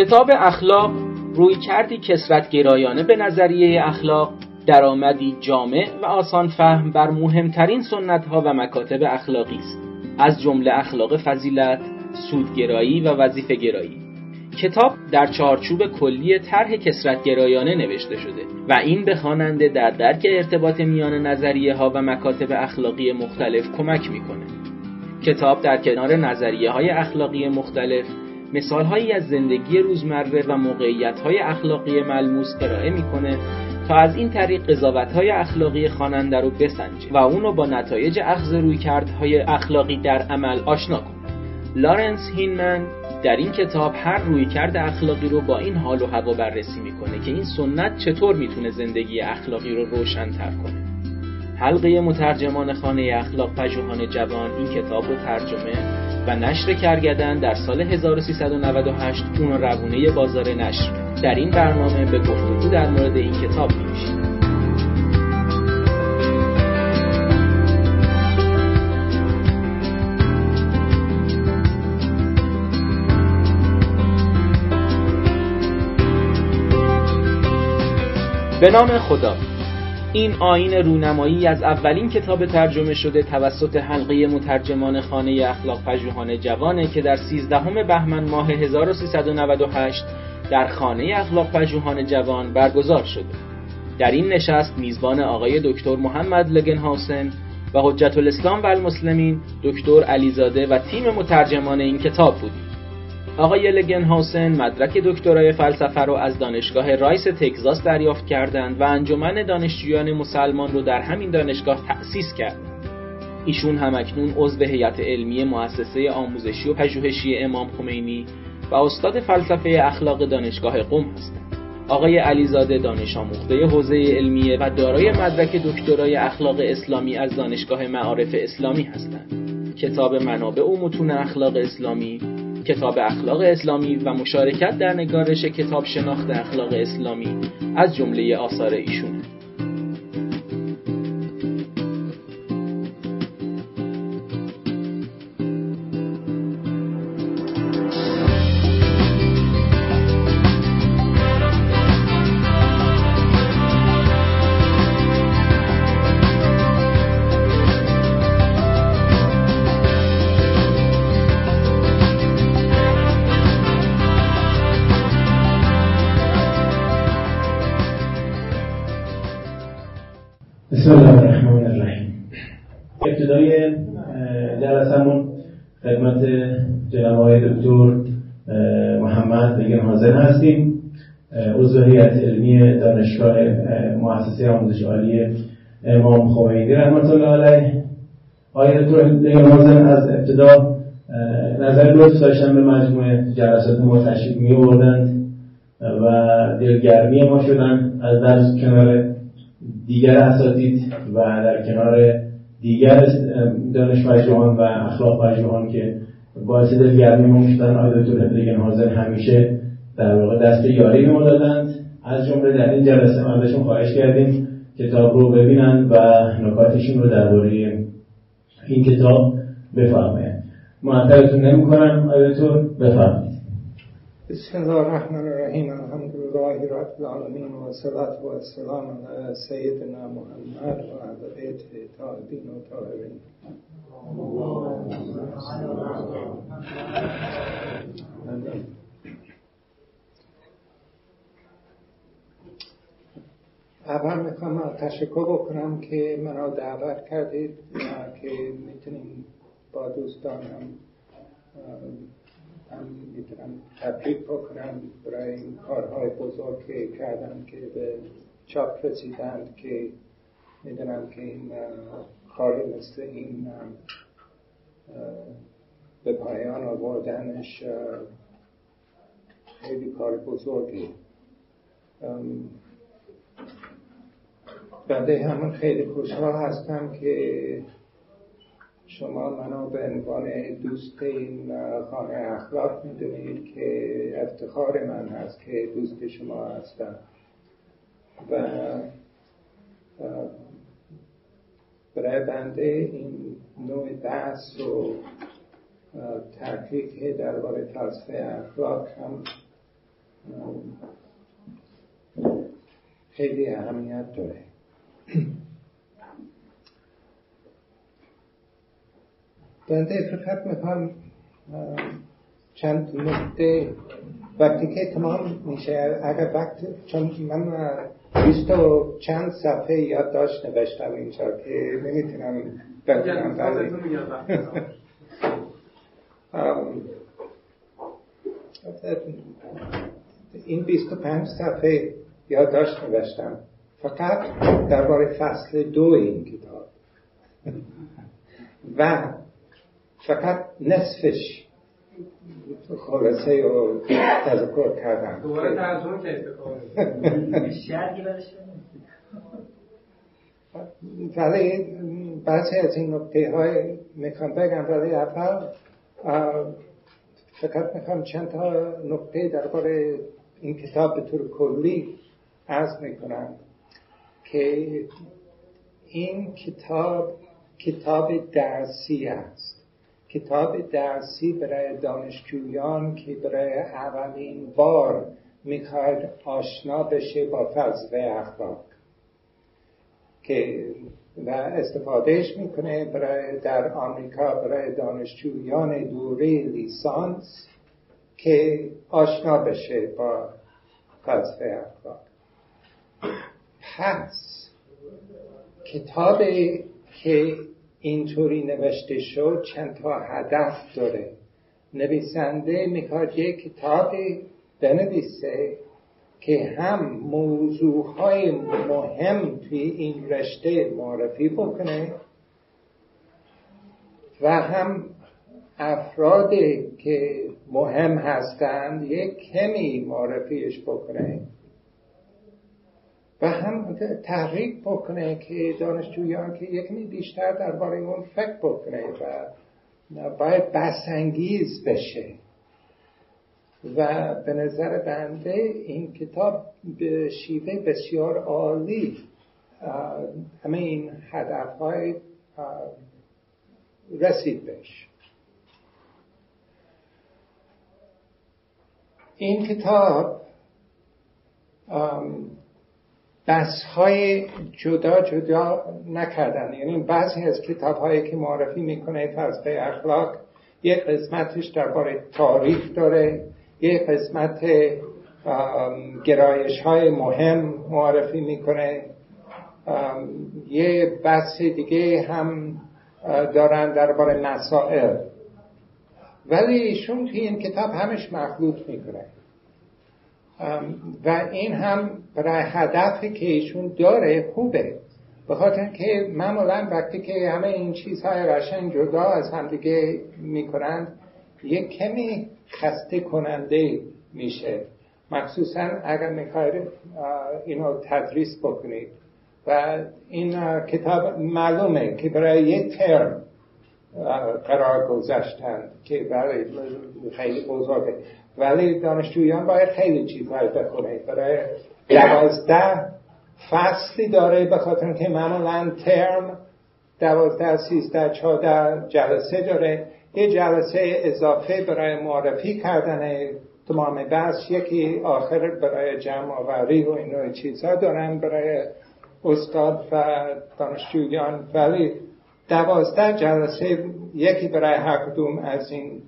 کتاب اخلاق روی کردی کسرت گرایانه به نظریه اخلاق درآمدی جامع و آسان فهم بر مهمترین سنت ها و مکاتب اخلاقی است از جمله اخلاق فضیلت، سودگرایی و وظیفه گرایی کتاب در چارچوب کلی طرح کسرت گرایانه نوشته شده و این به خواننده در درک ارتباط میان نظریه ها و مکاتب اخلاقی مختلف کمک می‌کنه. کتاب در کنار نظریه های اخلاقی مختلف مثال هایی از زندگی روزمره و موقعیت های اخلاقی ملموس ارائه می‌کنه تا از این طریق قضاوت های اخلاقی خواننده رو بسنجه و اونو با نتایج اخذ رویکردهای اخلاقی در عمل آشنا کنه. لارنس هینمن در این کتاب هر رویکرد اخلاقی رو با این حال و هوا بررسی می‌کنه که این سنت چطور می‌تونه زندگی اخلاقی رو روشنتر کنه حلقه مترجمان خانه اخلاق پژوهان جوان این کتاب رو ترجمه و نشر کرگدن در سال 1398 اون روونه بازار نشر. در این برنامه به گفتگو در مورد این کتاب میشیم به نام خدا. این آین رونمایی از اولین کتاب ترجمه شده توسط حلقه مترجمان خانه اخلاق پژوهان جوانه که در 13 بهمن ماه 1398 در خانه اخلاق پژوهان جوان برگزار شده. در این نشست میزبان آقای دکتر محمد لگنهاوسن و حجت الاسلام و المسلمین دکتر علیزاده و تیم مترجمان این کتاب بودیم. آقای لگن هاوسن مدرک دکترای فلسفه رو از دانشگاه رایس تگزاس دریافت کردند و انجمن دانشجویان مسلمان رو در همین دانشگاه تأسیس کردند. ایشون همکنون عضو هیئت علمی مؤسسه آموزشی و پژوهشی امام خمینی و استاد فلسفه اخلاق دانشگاه قم هستند. آقای علیزاده دانش آموخته حوزه علمیه و دارای مدرک دکترای اخلاق اسلامی از دانشگاه معارف اسلامی هستند. کتاب منابع و متون اخلاق اسلامی کتاب اخلاق اسلامی و مشارکت در نگارش کتاب شناخت اخلاق اسلامی از جمله آثار ایشون. دکتر بگم حاضر از ابتدا نظر لطف داشتن به مجموعه جلسات ما تشریف می و دلگرمی ما شدن. از درس کنار دیگر اساتید و در کنار دیگر دانش پژوهان و اخلاق پژوهان که باعث دلگرمی ما شدن آقای دکتر هدریگن حاضر همیشه در واقع دست یاری ما دادند. از جمله در این جلسه ما ازشون خواهش کردیم کتاب رو ببینن و نکاتشون رو درباره این کتاب بفرمایند معطلتون نمی‌کنم دکتر بفرمایید. بسم الله الرحمن الرحیم. الحمد لله رب العالمین و صلات و سلام علی سیدنا محمد و علی بیت طاهرین و طاهرین اول می‌خوام تشکر بکنم که منو دعوت کردید که می‌تونیم با دوستانم هم می‌تونم تبریک بکنم برای این کارهای بزرگ که کردم که به چاپ رسیدند که می‌دونم که این کاری مثل این به پایان آوردنش خیلی کار بزرگی. بعده همون خیلی خوشحال هستم که شما منو به عنوان دوست این خانه اخلاق می‌دونید که افتخار من هست که دوست شما هستم. و برای بنده این نوع بحث و تحقیق درباره فلسفه اخلاق هم خیلی اهمیت داره. بنده فقط می‌خوام چند نقطه وقتی که تمام میشه اگر وقت چون من بیست و چند صفحه یادداشت نوشتم اینجا که نمی‌تونم بکنم این بیست و پنج صفحه یادداشت نوشتم. فقط درباره فصل دو این کتاب. و فقط نصفش خلاصه و تذکر کردم. دوباره ترجمه که ولی بعضی از این نکته های می‌خوام بگم ولی اول فقط می‌خوام چند تا نکته درباره این کتاب به طور کلی عرض می‌کنم. که این کتاب کتاب درسی است. کتاب درسی برای دانشجویان که برای اولین بار می‌خواد آشنا بشه با فلسفه اخلاق که و استفادهش می‌کنه برای در آمریکا برای دانشجویان دوره لیسانس که آشنا بشه با فلسفه اخلاق. پس کتاب که اینطوری نوشته شد چند تا هدف داره. نویسنده می‌خواد یک کتابی بنویسه که هم موضوعهای مهم توی این رشته معرفی بکنه و هم افرادی که مهم هستند یک کمی معرفیش بکنه. و هم تحریک بکنه که دانشجویان که یکمی بیشتر درباره اون فکر بکنه و باید بسنگیز بشه. و به نظر بنده این کتاب به شیوه بسیار عالی همه این هدف های رسید بهش. این کتاب بحث های جدا جدا نکردن. یعنی بعضی از کتاب هایی که معرفی می‌کنه فلسفه اخلاق یک قسمتش درباره تاریخ داره یک قسمت گرایش های مهم معرفی می‌کنه. یه بحث دیگه هم دارن درباره مسائل. ولی ایشون توی این کتاب همش مخلوط می‌کنه. و این هم برای هدفی که ایشون داره خوبه. به خاطر که معمولا وقتی که همه این چیزهای قشنگ جدا از همدیگه می‌کنند یک کمی خسته کننده میشه. مخصوصا اگر می‌خواید اینو تدریس بکنید. و این کتاب معلومه که برای یک ترم قرار گذاشتن که برای خیلی بزرگه. ولی دانشجویان باید خیلی چیزهای بکنه برای دوازده فصلی داره به خاطر که معمولا ترم دوازده سیزده چهارده جلسه داره. یه جلسه اضافه برای معرفی کردن تمام بحث. یکی آخر برای جمع آوری و این چیزها دارن برای استاد و دانشجویان. ولی دوازده جلسه یکی برای هر کدوم از این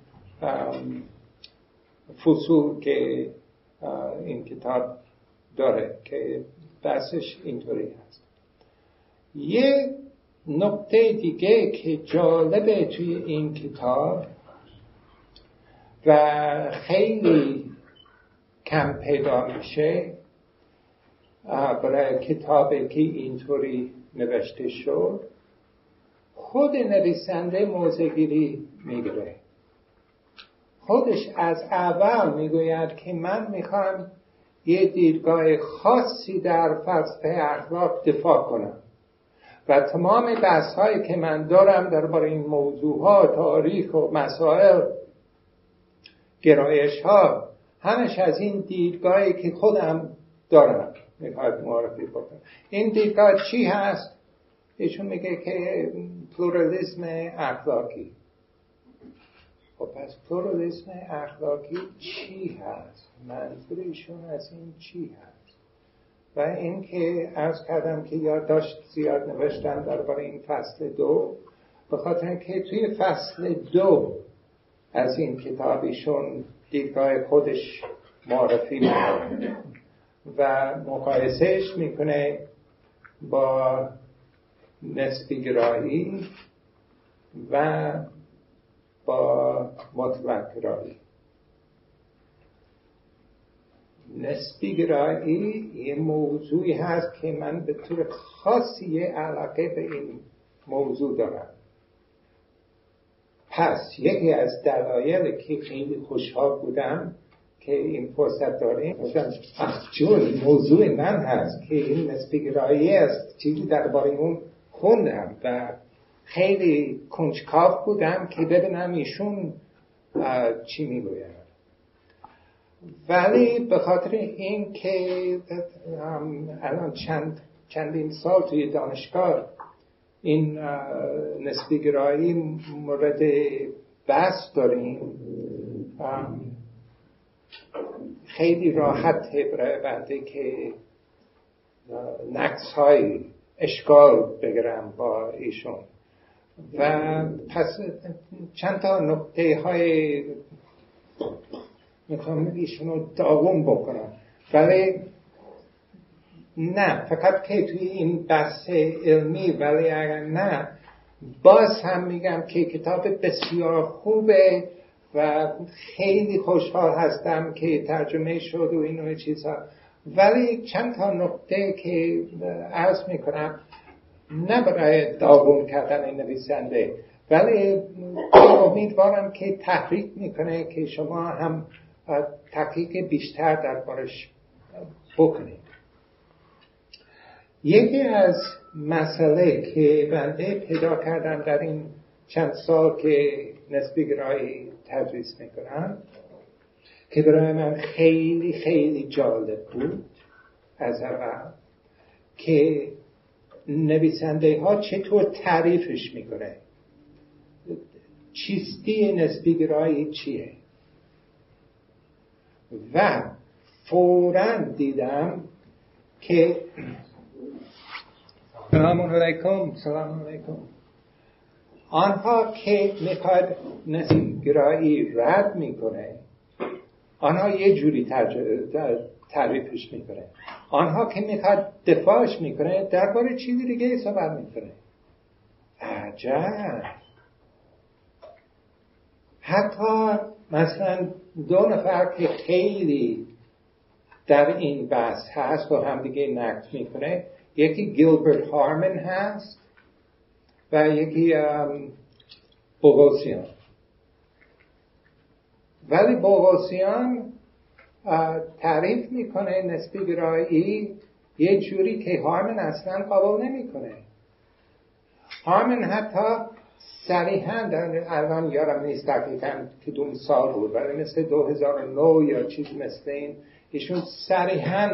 فصول که این کتاب داره که بحثش اینطوری هست. یه نقطه دیگه که جالبه توی این کتاب و خیلی کم پیدا میشه برای کتابی که اینطوری نوشته شد خود نویسنده موزگیری می‌گیره. خودش از اول می‌گوید که من می‌خوام یه دیدگاه خاصی در فلسفه اخلاق دفاع کنم. و تمام بحث هایی که من دارم درباره این موضوع ها تاریخ و مسائل گرایش ها همش از این دیدگاهی که خودم دارم می‌خواد معرفی بکنم. این دیدگاه چی هست؟ ایشون میگه که پلورالیسم اخلاقی. خب پس پلورالیسم اخلاقی چی هست؟ منظور ایشون از این چی هست؟ و اینکه ارز کردم که یادداشت زیاد نوشتم درباره این فصل دو به خاطر اینکه توی فصل دو از این کتاب ایشون دیدگاه خودش معرفی می‌کنه و مقایسهش می‌کنه با نسبی گرایی و مطلق نسبی گرایی یه موضوعی هست که من به طور خاصی علاقه به این موضوع دارم پس یکی از دلایل که خیلی خوشحال بودم که این فرصت داریم گفتم جون موضوع من هست که این نسبی گرایی است چیزی درباره اون خوندم و خیلی کنجکاف بودم که ببینم ایشون چی می‌گوید؟ ولی به خاطر این که الان چند چندین سال توی دانشگاه این نسبی گرایی مورد بحث داریم خیلی راحت برای که نقص های اشکال بگیرم با ایشون. و پس چند تا نقطه های می‌خوام ایشون رو داغون بکنم. ولی نه فقط که توی این بحث علمی ولی اگر نه باز هم میگم که کتاب بسیار خوبه و خیلی خوشحال هستم که ترجمه شد و این چیزها. ولی چند تا نقطه که عرض می‌کنم. نه برای داغون کردن نویسنده. ولی امیدوارم که تحریک می‌کنه که شما هم تحقیق بیشتر دربارش بکنید. یکی از مسئله که بنده پیدا کردم در این چند سال که نسبی گرایی تدریس می‌کنم که برای من خیلی خیلی جالب بود از اول که نویسنده ها چطور تعریفش می‌کنه؟ چیستی نسبی گرایی چیه؟ و فورا دیدم که سلام علیکم سلام علیکم. آنها که می‌خواد گرایی رد می‌کنه آنها یه جوری تعریفش می‌کنه. آنها که می‌خواد دفاعش می‌کنه درباره چیزی دیگه صحبت می‌کنه. عجب. حتی مثلا دو نفر که خیلی در این بحث هست و همدیگه نقد می‌کنه یکی گیلبرت هارمن هست و یکی بوغوسیان. ولی بوغوسیان تعریف می‌کنه نسبی گرایی یه جوری که هارمن اصلا قبول نمی‌کنه. هارمن حتی صریحا در الان یارم نیست دقیقا کدوم سال بود ولی مثل 2009 یا چیز مثل این ایشون صریحا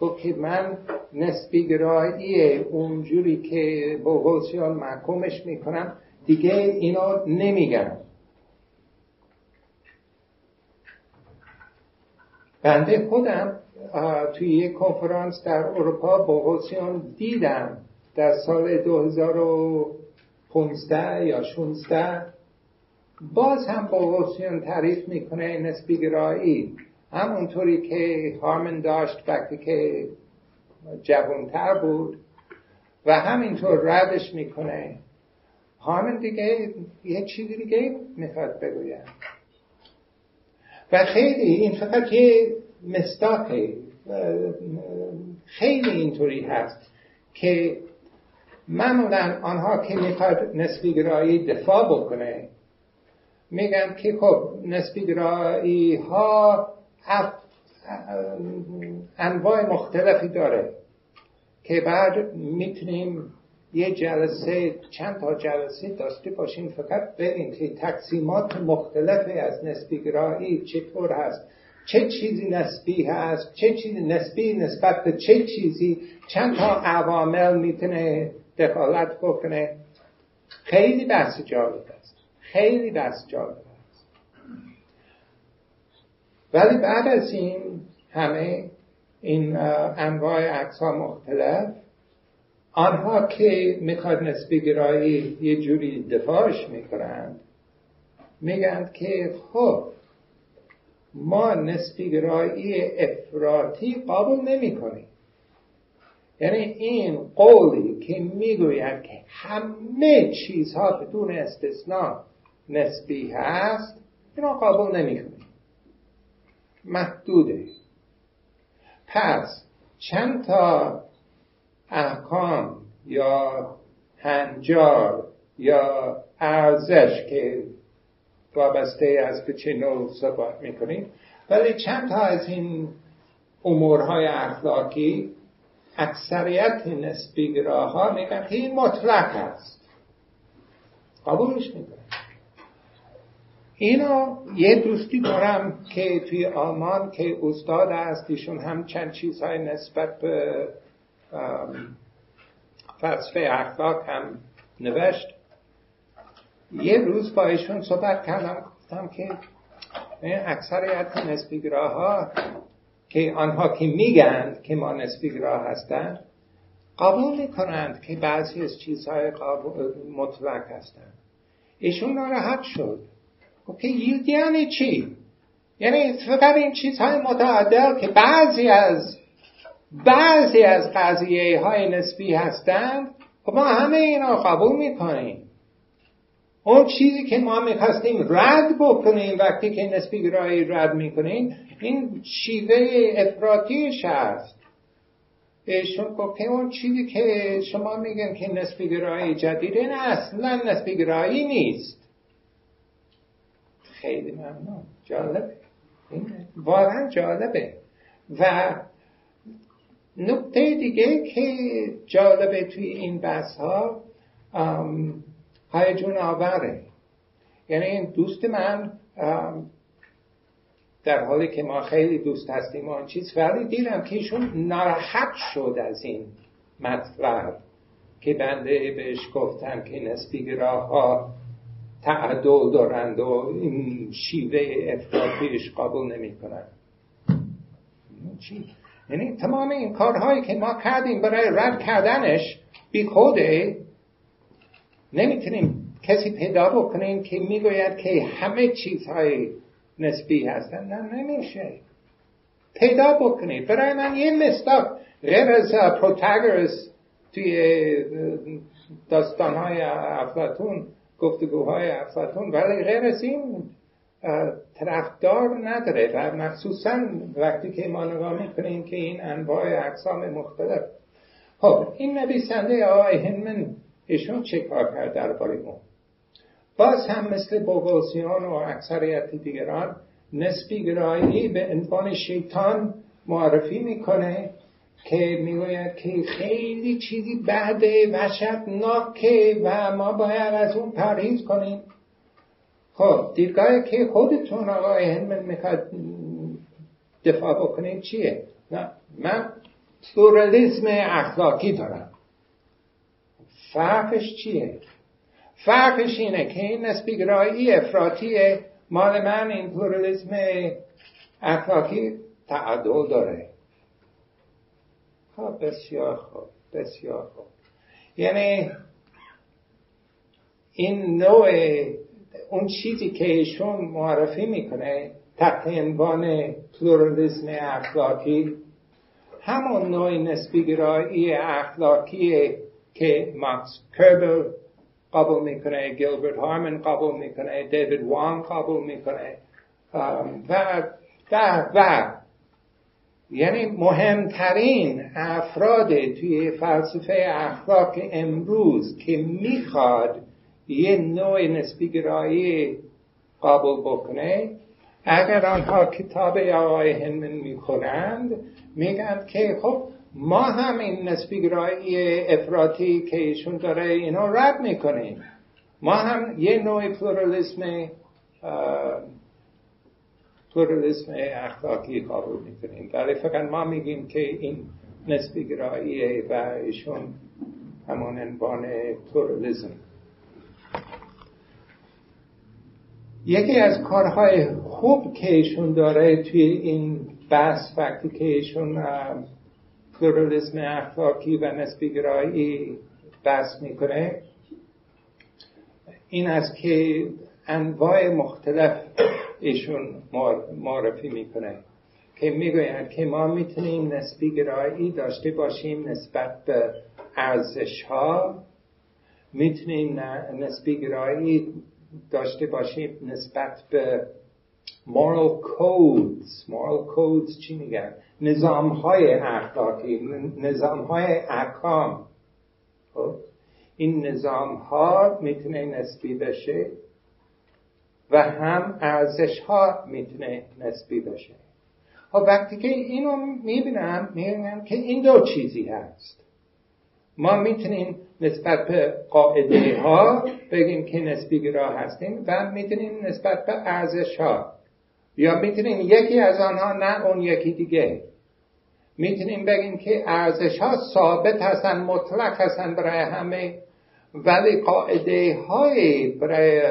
گفت که من نسبی گرایی اونجوری که با محکومش می‌کنم دیگه اینا نمیگم. بنده خودم توی یک کنفرانس در اروپا با غوثیان دیدم در سال 2015 یا 16 باز هم با غوثیان تعریف می‌کنه نسبی گرایی همونطوری که هارمن داشت وقتی که جوانتر بود و همینطور ردش می‌کنه. هارمن دیگه یه چیزی دیگه می‌خواد بگوید. و خیلی این فقط یه مستاقه خیلی اینطوری هست که معمولا آنها که می‌خواد نسبی گرایی دفاع بکنه میگن که خب نسبی گرایی ها انواع مختلفی داره که بعد می‌تونیم یه جلسه چند تا جلسه داشته باشیم فقط ببین که تقسیمات مختلفی از نسبی گرایی چطور هست چه چیزی نسبی هست چه چیزی نسبی نسبت به چه چیزی چند تا عوامل می‌تونه دخالت بکنه. خیلی بحث جالب است خیلی بحث جالب ولی بعد از این همه این انواع اقسام مختلف آنها که می‌خواد نسبی گرایی یه جوری دفاعش می‌کنند میگن که خب ما نسبی گرایی افراطی قابل نمی کنیم یعنی این قولی که می‌گوید که همه چیزها بدون استثناء نسبی هست اینا قابل نمی کنیم محدوده. پس چند تا احکام یا هنجار یا ارزش که وابسته از به چه نوع صحبت می‌کنیم. ولی چند تا از این امورهای اخلاقی اکثریت نسبی گراها میگن که این مطلق هست قبولش می‌کنن اینو یه دوستی دارم که توی آلمان که استاد است هم چند چیزهای نسبت به فلسفه اخلاق هم نوشت. یه روز با ایشون صحبت کردم گفتم که اکثریت نسبیگراها که آنها که میگند که ما نسبیگراه هستند قبول می‌کنند که بعضی از چیزهای مطلق هستند ایشون ناراحت شد. که یعنی چی؟ یعنی فقط این چیزهای متعدل که بعضی از بعضی از قضیه های نسبی هستند خب ما همه اینا قبول می‌کنیم. اون چیزی که ما می‌خواستیم رد بکنیم وقتی که نسبی گرایی رد می‌کنیم این شیوه افراطیش هست ایشون گفت اون چیزی که شما میگن که نسبی گرایی جدیده نه اصلا نسبی گرایی نیست. خیلی ممنون. جالبه. واقعا جالبه. و نکته دیگه که جالبه توی این بحث ها هیجون آوره یعنی این دوست من در حالی که ما خیلی دوست هستیم آن چیز ولی دیدم که ایشون ناراحت شد از این مطلب که بنده بهش گفتم که نسبی ها تعدل دارند و این شیوه افراطیش قبول نمی کنند چی؟ یعنی تمام این کارهایی که ما کردیم برای رد کردنش بی خوده نمی‌تونیم کسی پیدا بکنیم که می‌گوید که همه چیزهای نسبی هستن. نه نمیشه. پیدا بکنید. برای من یه مستاق غیر از پروتاگرس توی داستانهای افلاتون گفتگوهای افلاتون ولی غیر از این طرفدار نداره و مخصوصا وقتی که ما نگاه می‌کنیم که این انواع اقسام مختلف. خب این نویسنده آقای هنمن ایشون چه کار کرد درباره اون؟ باز هم مثل بوگوسیان و اکثریت دیگران نسبی گرایی به عنوان شیطان معرفی می‌کنه که می‌گوید که خیلی چیزی بعد وحشتناکه و ما باید از اون پرهیز کنیم. خب دیدگاهی که خودتون آقای هینمن می‌خواد دفاع بکنیم چیه؟ نه من پلورالیزم اخلاقی دارم فرقش چیه؟ فرقش اینه که این نسبیگرایی افراطی مال من این پلورالیزم اخلاقی تعادل داره خب بسیار خوب بسیار خوب یعنی این نوع اون چیزی که ایشون معرفی می‌کنه تحت عنوان پلورالیزم اخلاقی همون نوع نسبیگرایی اخلاقی که ماکس کلبل قبول می‌کنه گیلبرت هارمن قبول می‌کنه دیوید وانگ قبول می‌کنه و و و. یعنی مهمترین افراد توی فلسفه اخلاق امروز که می‌خواد یه نوع نسبیگرایی قابل بکنه. اگر آنها کتاب آقای هنمن می‌خورند میگن که خب ما هم این نسبیگرایی افراطی که ایشون داره اینو رد می‌کنیم. ما هم یه نوع پلورالیسم پلورالیسم اخلاقی قابل می‌کنیم. ولی فقط ما میگیم که این نسبیگرایی و ایشون همون عنوان پلورالیسم. یکی از کارهای خوب که ایشون داره توی این بحث وقتی که ایشون پلورالیسم اخلاقی و نسبی گرایی بحث می‌کنه این است که انواع مختلف ایشون معرفی می‌کنه که می‌گوید که ما می‌تونیم نسبی گرایی داشته باشیم نسبت به ارزش ها می‌تونیم نسبی گرایی داشته باشیم نسبت به moral codes. Moral codes چی میگن؟ نظام های اخلاقی نظام های احکام خب؟ این نظام ها می‌تونه نسبی بشه و هم ارزش ها می‌تونه نسبی بشه. خب وقتی که اینو می‌بینم می‌بینم که این دو چیزی هست. ما می‌تونیم نسبت به قاعده ها بگیم که نسبی گرا هستیم و می‌تونیم نسبت به ارزش ها یا می‌تونیم یکی از آنها نه اون یکی دیگه. می‌تونیم بگیم که ارزش ها ثابت هستن مطلق هستن برای همه ولی قاعده های برای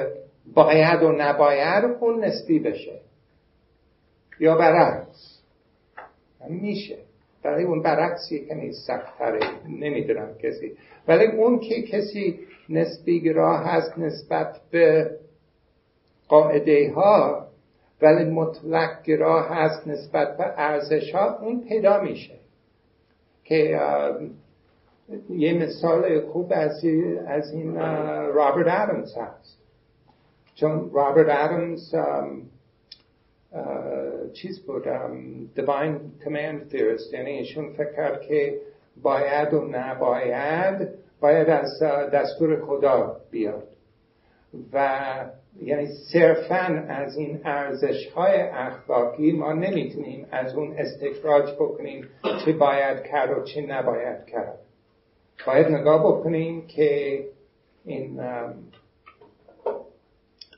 باید و نباید اون نسبی بشه یا برعکس. میشه. برای اون برعکسی که سختره نمی‌دونم کسی. ولی اون که کسی نسبی گراه هست نسبت به قاعده ها ولی مطلق گراه هست نسبت به ارزش ها اون پیدا میشه. که یه مثال خوب از, از این رابرت آدمز هست. چون رابرت آدمز چیز بود divine command theorist. یعنی ایشون فکر کرد که باید و نباید باید از دستور خدا بیاد. و یعنی صرفا از این ارزش های اخلاقی ما نمی‌تونیم از اون استخراج بکنیم چه باید کرد و چه نباید کرد. باید نگاه بکنیم که این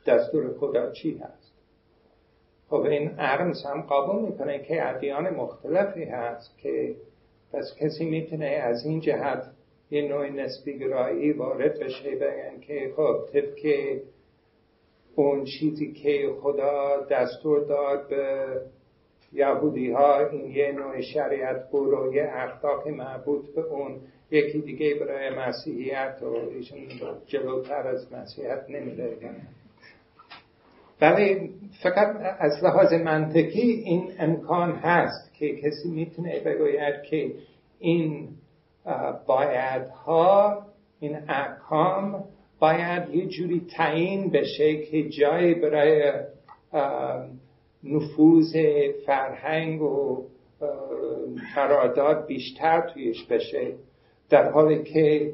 دستور خدا چی هست. خب این ارمز هم قبول می‌کنه که ادیان مختلفی هست که پس کسی می‌تونه از این جهت یه نوع نسبی گرایی وارد بشه بگن که خب طبق اون چیزی که خدا دستور داد به یهودی ها این یه نوع شریعت بود و یه اخلاق مربوط به اون یکی دیگه برای مسیحیت و ایشون جلوتر از مسیحیت نمیره. ولی فقط از لحاظ منطقی این امکان هست که کسی می‌تونه بگوید که این بایدها این احکام باید یه جوری تعیین بشه که جای برای نفوذ فرهنگ و قرارداد بیشتر تویش بشه در حالی که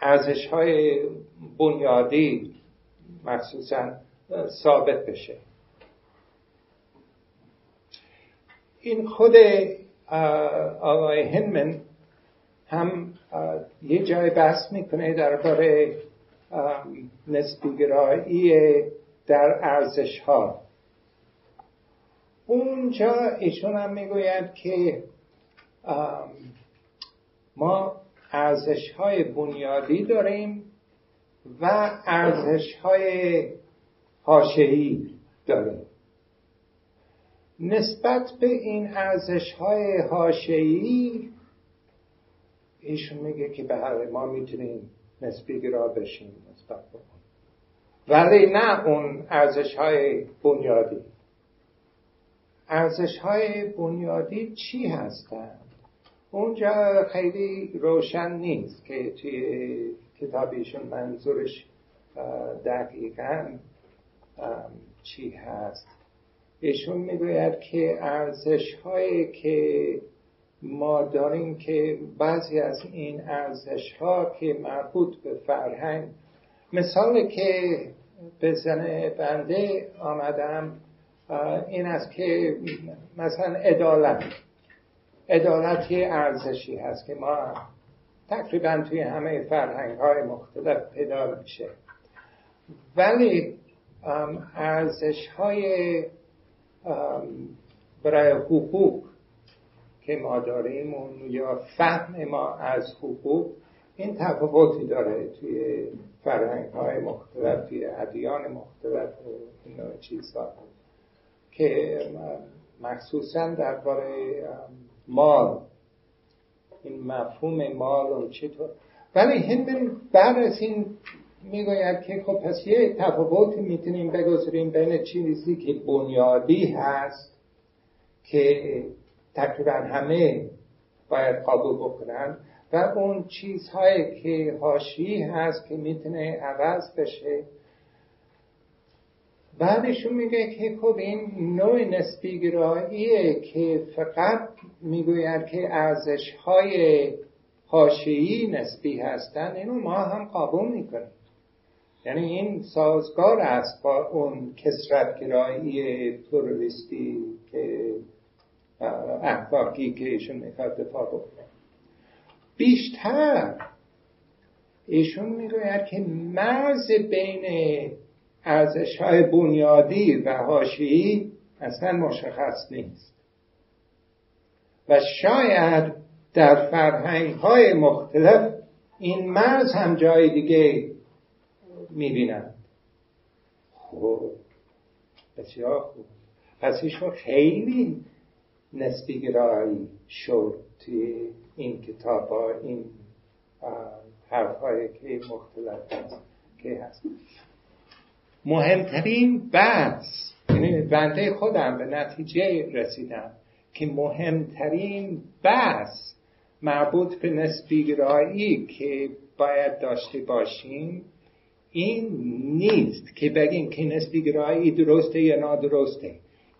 ارزش های بنیادی مخصوصا ثابت بشه. این خود آقای هنمن هم یه جای بحث می‌کنه درباره نسبیگرایی در ارزش ها اونجا ایشون هم می‌گوید که ما ارزش های بنیادی داریم و ارزش های حاشعی داریم نسبت به این ارزش های ایشون میگه که به هر ما می‌تونیم نسبی گرا بشیم نسبت به اون ولی نه اون ارزش های بنیادی. ارزش های بنیادی چی هستند؟ اونجا خیلی روشن نیست که توی کتابیشون منظورش دقیقا چی هست؟ ایشون می‌گوید که ارزش هایی که ما داریم که بعضی از این ارزش ها که مربوط به فرهنگ مثال که به زن بنده آمدم این است که مثلا عدالت. عدالت یه ارزشی هست که ما تقریبا توی همه فرهنگ های مختلف پیدا میشه. ولی ارزش های برای حقوق که ما داریم یا فهم ما از حقوق این تفاوتی داره توی فرهنگ های مختلف توی ادیان مختلف و این چیزها. که مخصوصا درباره مال. این مفهوم مال و چطور. ولی از این می‌گوید که خب پس یه تفاوتی می‌تونیم بگذاریم بین چیزی که بنیادی هست که تقریبا همه باید قبول بکنن و اون چیزهایی که هاشی هست که می‌تونه عوض بشه. بعدشون میگه که خب این نوع نسبی گراییه که فقط می‌گوید که ارزش های نسبی هستن اینو ما هم قبول می‌کنیم. یعنی این سازگار است با اون کسرت گرایی پلورالیستی که اخلاقی که ایشون می‌خواد دفاع بکنه. بیشتر ایشون می‌گوید که مرز بین ارزش های بنیادی و هاشی اصلا مشخص نیست. و شاید در فرهنگ های مختلف این مرز هم جای دیگه می‌بینند. خب بسیار خوب. پس ایشون خیلی نسبی گرایی شد توی این کتاب ها این حرف های که مختلف هست که هست. مهمترین بحث یعنی بنده خودم به نتیجه رسیدم که مهمترین بحث مربوط به نسبیگرایی که باید داشته باشیم این نیست که بگیم که نسبیگرایی درسته یا نادرسته.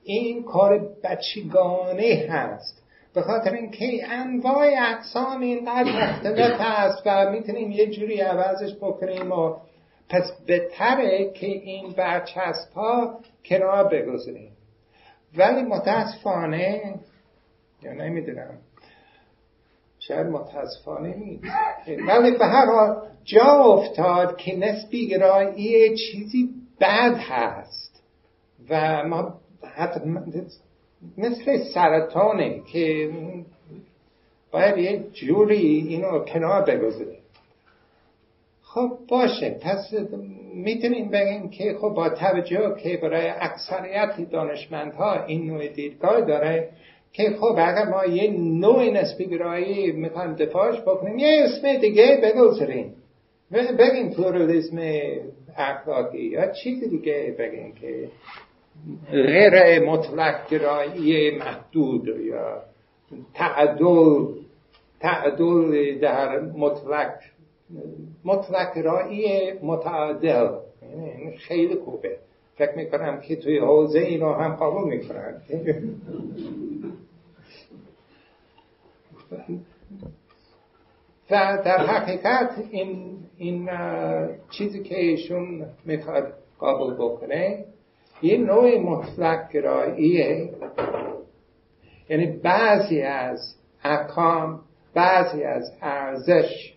این کار بچگانه هست. به خاطر اینکه انواع اقسام اینقدر مختلف هست و می‌تونیم یه جوری عوضش بکنیم و پس بهتره که این برچسب ها کنار بگذاریم. ولی متاسفانه یا نمی‌دونم. شاید متاسفانه نیست. ولی به هر حال جا افتاد که نسبی گرایی چیزی بد هست. و ما حتی مثل سرطانه که باید یه جوری اینو کنار بگذاریم. خب باشه پس می‌تونیم بگیم که خب با توجه که برای اکثریت دانشمندها این نوع دیدگاه داره که خب اگر ما یه نوع نسبی گرایی می‌خوایم دفاعش بکنیم. یه اسم دیگه بگذاریم بگیم پلورالیسم اخلاقی یا چیز دیگه بگیم که غیر مطلق گرایی محدود یا تعدل تعدل در مطلق مطلق رایی متعادل. یعنی خیلی خوبه. فکر می‌کنم که توی حوزه اینو هم قبول می‌کنن. و در حقیقت این, این چیزی که ایشون می‌خواد قابل بکنه یه نوع مطلق گراییه. یعنی بعضی از احکام بعضی از ارزش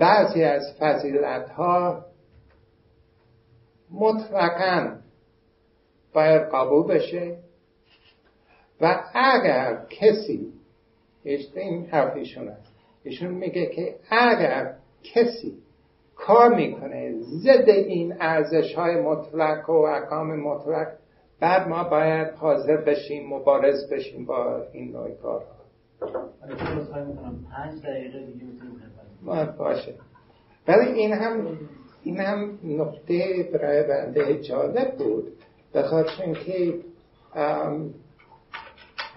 بعضی از فضیلت ها مطلقا باید قبول بشه. و اگر کسی این حرفیشون است ایشون میگه که اگر کسی کار می‌کنه ضد این ارزش های مطلق و احکام مطلق بعد ما باید حاضر بشیم مبارز بشیم با این نوع کارها. باشه. ولی این هم این هم نقطه برای بنده جالب بود به خاطر اینکه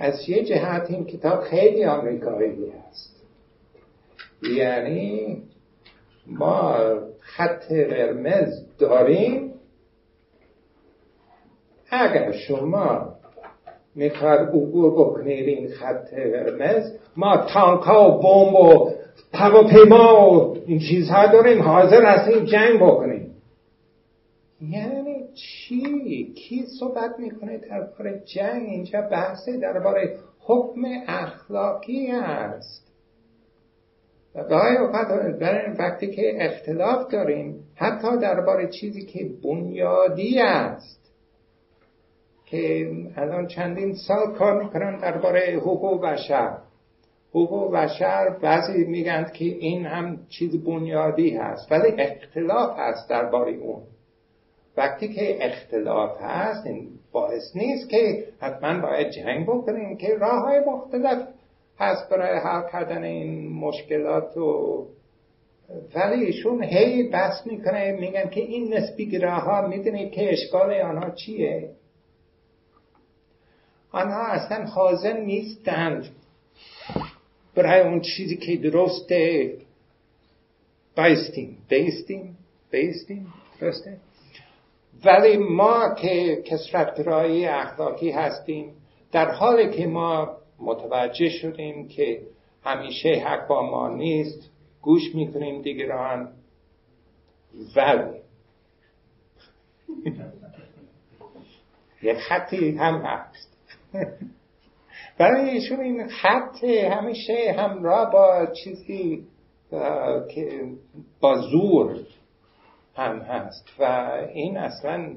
از یه جهت این کتاب خیلی آمریکایی هست یعنی ما خط قرمز داریم. اگر شما می‌خواد عبور بکنید این خط قرمز ما تانکا و بمب و هواپیما و این چیزها داریم حاضر هستیم جنگ بکنیم. یعنی چی؟ کی صحبت می‌کنه درباره جنگ؟ اینجا بحثه درباره حکم اخلاقی است و برای وقتی که اختلاف داریم حتی درباره چیزی که بنیادی است که الان چندین سال کار می‌کنن درباره حقوق بشر. حقوق بشر بعضی میگن که این هم چیز بنیادی هست ولی اختلاف هست درباره اون. وقتی که اختلاف هست این باعث نیست که حتما باید جنگ بکنیم که راه های مختلف هست برای حل کردن این مشکلات و ولی ایشون هی بس می‌کنه میگن که این نسبی گراه ها می‌دونید که اشکال آنها چیه؟ آنها اصلا حاضر نیستند برای اون چیزی که درسته بایستیم. بیستیم. بیستیم. درسته؟ ولی ما که کسرتگرایی اخلاقی هستیم در حالی که ما متوجه شدیم که همیشه حق با ما نیست گوش می‌کنیم دیگران ولی یک خطی هم هست. برای ایشون این خط همیشه همراه با چیزی که با زور هم هست. و این اصلا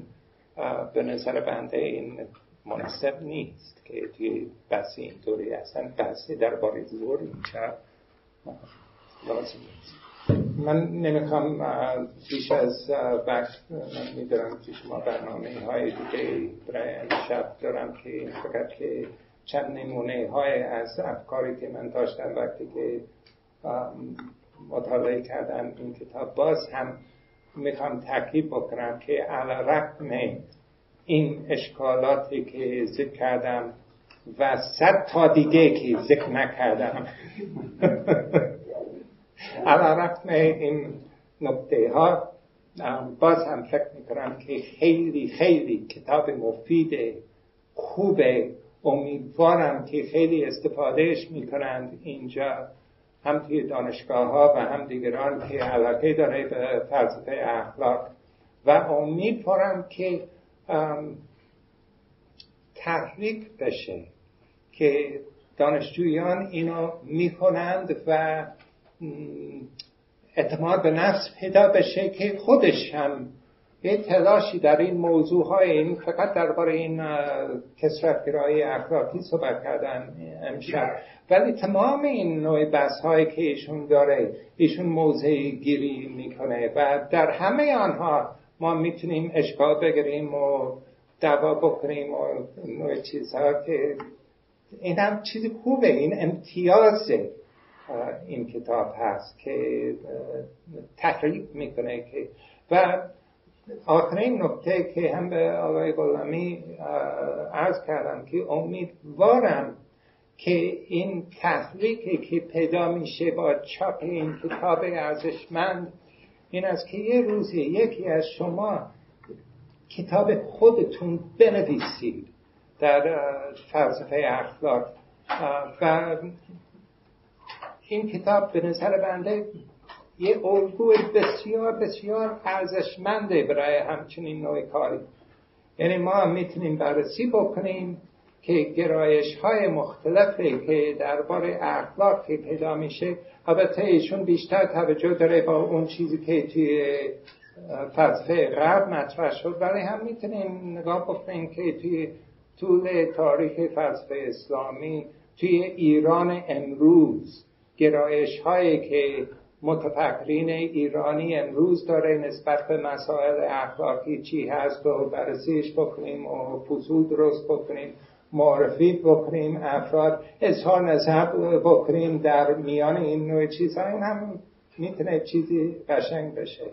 به نظر بنده این مناسب نیست که توی بحث اینطوری اصلا بحثی درباره زور اینجا لازم نیست. من نمی‌خوام بیش از وقت میدارم که شما برنامه های دیگه برای امشب دارم که فقط که چند نمونه های از افکاری که من داشتم وقتی که مطالعه کردم این کتاب باز هم می‌خوام تاکید بکنم که علا رقم این اشکالاتی که ذکر کردم و صد تا دیگه که ذکر نکردم. علا رقم این نکته ها باز هم فکر می‌کنم که خیلی خیلی کتاب مفید خوبه امیدوارم که خیلی استفادهش می‌کنند اینجا. هم توی دانشگاه ها و هم دیگران که علاقه داره به فلسفه اخلاق. و امیدوارم که تحریک بشه که دانشجویان اینو می‌کنند و اعتماد به نفس پیدا بشه که خودش هم یه تلاشی در این موضوع های این فقط درباره این کسرتگرایی اخلاقی صحبت کردن امشب. ولی تمام این نوع بحث هایی که ایشون داره ایشون موضع گیری می‌کنه و در همه آنها ما می‌تونیم اشکال بگیریم و دعوا بکنیم و نوع چیزها که این هم چیز خوبه. این امتیاز این کتاب هست که تحریک می‌کنه که و آخرین نکته که هم به آقای غلامی عرض کردم که امیدوارم که این تحریکی که پیدا میشه با چاپ این کتاب ارزشمند این است که یه روزی یکی از شما کتاب خودتون بنویسید در فلسفه اخلاق. و این کتاب به نظر بنده یه الگوی بسیار بسیار ارزشمنده برای همچنین نوع کاری یعنی ما می‌تونیم بررسی بکنیم که گرایش های مختلفی که درباره اخلاق که پیدا میشه. البته ایشون بیشتر توجه داره با اون چیزی که توی فلسفه غرب مطرح شد. ولی هم می‌تونیم نگاه بکنیم که توی طول تاریخ فلسفه اسلامی توی ایران امروز گرایش هایی که متفکرین ایرانی امروز داره نسبت به مسائل اخلاقی چی هست و بررسیش بکنیم و فصول درست بکنیم معرفی بکنیم افراد اظهار نظر بکنیم در میان این نوع چیزها. این هم می‌تونه چیزی قشنگ بشه.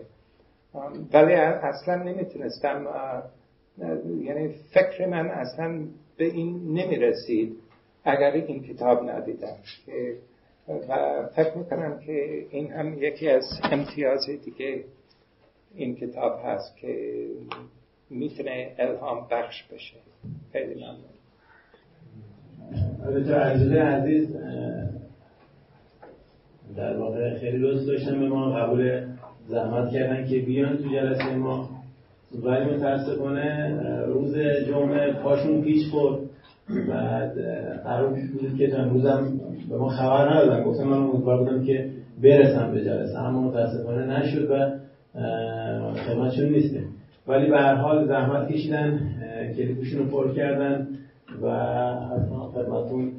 ولی اصلا نمی‌تونستم یعنی فکر من اصلا به این نمی‌رسید اگر این کتاب ندیدم و فکر می‌کنم که این هم یکی از امتیاز دیگه این کتاب هست که می‌تونه الهام بخش بشه. خیلی ممنون. دکتر عزیز عزیز در واقع خیلی دوست داشتم به ما قبول زحمت کردن که بیان تو جلسه ما. ولی متاسفانه روز جمعه پاشون پیچ خورد بعد قرار بود که امروزم به ما خبر ندادن. گفتم من امیدوار بودم که برسم به جلسه اما متاسفانه نشد و خدمتشون نیستیم. ولی به هر حال زحمت کشیدن کلیپشون رو پر کردن و خدمتون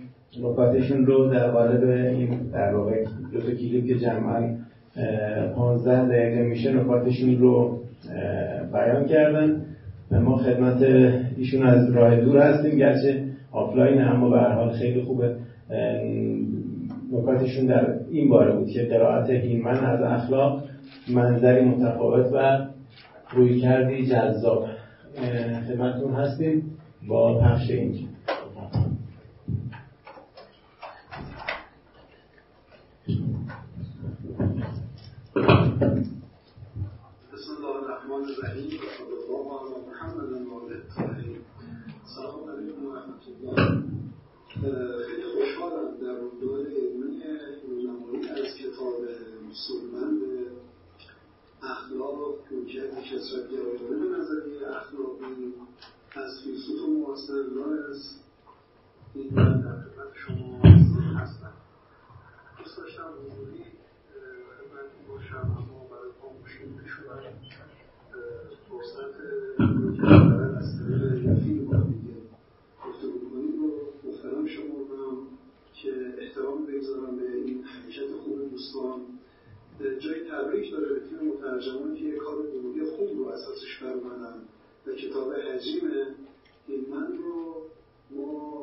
نکاتشون رو در قالب این در واقع دو تا کلیپ که جمعا 15 دقیقه میشه نکاتشون رو بیان کردن. ما خدمت ایشون از راه دور هستیم گرچه آفلاین اما به حال خیلی خوبه. نکاتشون در این باره بود که قرائت هینمن از اخلاق منظری متفاوت و روی کردی جذاب خدمتتون هستیم با پخش و در خدمت شما هستم دوست داشتم حضوری من باشم اما برای خاموشی پیشورم فرصت از طریق فیلم با دیگه گفتگو که احترام بگذارم به این حرکت خوب دوستان جای تبریک داره به تیم مترجمان که کار خوب رو اساسش بر و کتاب حجیم من رو ما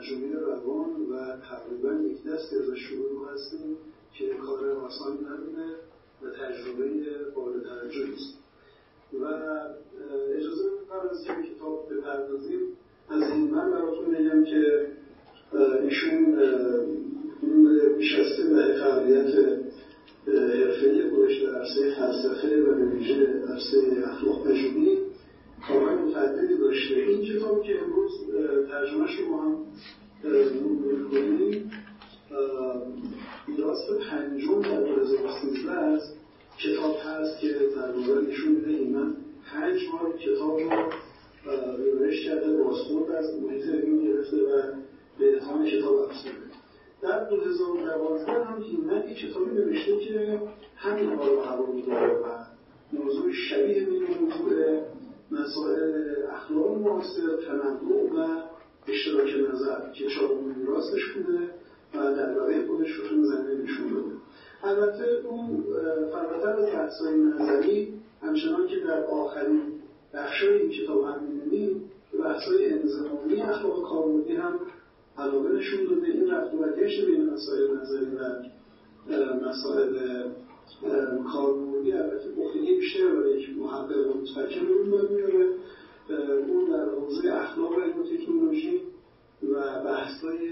ترجمه روان و تقریبا یک دست از شروع هستیم که کار آسان نداره و تجربه قابل توجهی است و اجازه قبل از که کتاب بپردازیم از این من براتون بگم که ایشون بیش از سه دهه فعالیت حرفه خودش در عرصه فلسفه و به ویژه عرصه اخلاق پژوهی خب، کارهای متعددی داشته. این کتاب که امروز ترجمه شما هم مرور می‌کنیم دراست پنجم در 2013 است. کتاب هست که در واقع نشون میده این. من پنج بار کتاب رو ویورش کرده بازخورد از محیط علمی گرفته و به اتهام کتاب افزوده. در 2012 هم هیمت یک کتابی نوشته که همین حال رو هوا میداره و موضوع شبیه به موضوع مسائل اخلاق معاصر تنوع و اشتراک نظر که شاهون راستش بوده و در برای خودش رو زمینه نشون بده البته او فراتر از بحثهای نظری همچنان که در آخرین بخش این کتاب هم می‌بینیم به بحثهای انضمامی اخلاق کاربردی هم علاقه نشون داده. این رفت و بین مسائل نظری و مسائل کاربردی بودی البته بخیلی بیشتر برای یک محبه و متفکر رو میاره. اون در حوزه اخلاق علم و تکنولوژی و بحث‌های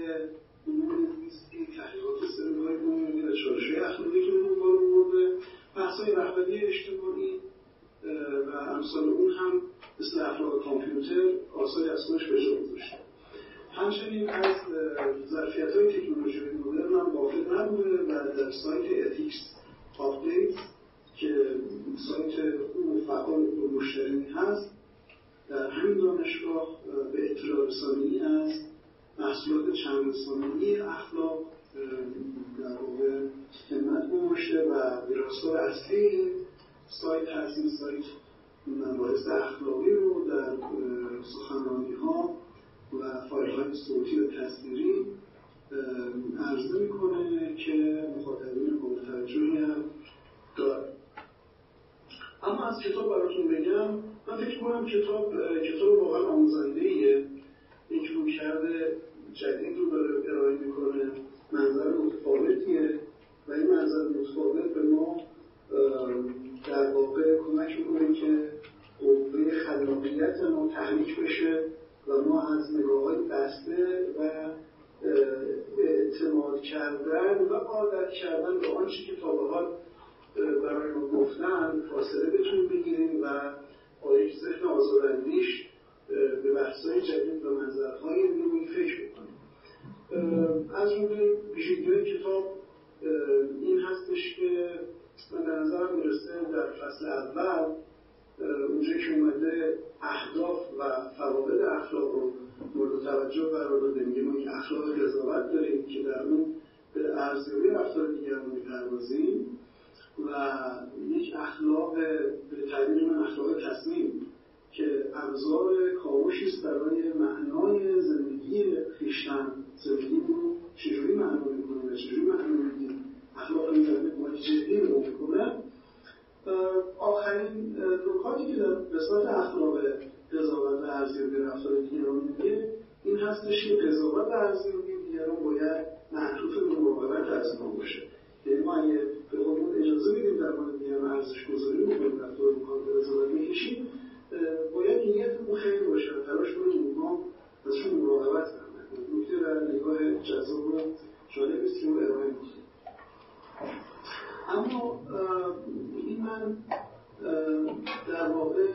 امور زیستی تحقیقات سلول‌های بومیونی و چارشوی اخلاقی که اون بارو برده بحثای رهبری اجتماعی و امثال اون هم مثل اخلاق کامپیوتر آثاری از خودش به جا گذاشته همچنین از ظرفیت های تکنولوژی مدرن هم غافل نبوده و در سایت Ethics Updates که سایت او فعال به‌روزترین هست در همین دانشگاه به اطلاع رسانی از محصولات چند رسانه‌ای اخلاق در واقع خدمت و ویراستار اصلی سایت هست این سایت مباحث اخلاقی رو در سخنرانی ها و فایل های صوتی و تصویری عرضه می‌کنه که مخاطبین قابل توجهی هم دارد اما از کتاب براتون بگم من فکر کنم کتاب کتاب واقعا آموزنده ایه یک رویکرد جدید رو داره ارائه می‌کنه. منظر متفاوتیه و این منظر متفاوت به ما در واقع کمک می‌کنه که قوه خلاقیت ما تحریک بشه و ما از نگاه های بسته و اعتماد کردن و عادت کردن به آنچه که تا به حال برای ما گفتن فاصله بتون بگیریم و آیش ذهن آزاداندیش به بحث‌های جدید و منظرهای نوعی فکر بکنیم. از اون ویژگی‌های کتاب این هستش که من در نظر می‌رسه در فصل اول اونجا که اومده اهداف و فواقد اخلاق رو مورد توجه قرار داده. میگه ما که اخلاق قضاوت داریم که در اون به ارزیابی رفتار دیگران می‌پردازیم. و یک اخلاق به تعبیر من اخلاق تصمیم که ابزار کاوشی است برای معنای زندگی خویشتن زندگی رو چجوری معنا می‌کنه و چجوری معنا میده اخلاق می‌زنه با جدی نگاه می‌کنه. آخرین نکاتی که در قسمت اخلاق قضاوت و ارزیابی رفتار دیگران میگه این هستش که قضاوت و ارزیابی دیگران باید معطوف به مراقبت از ما باشه. یعنی ما اگه به خودمون اجازه بدیم در مورد دیگران ارزش گذاری بکنیم رفتار مکان به قضاوت می‌کشیم باید نیتمون خیر باشه. تلاش کنیم اونها ازشون مراقبت کنیم. نکته در نگاه جذاب و جالب است که ارائه میدیم اما این من در واقع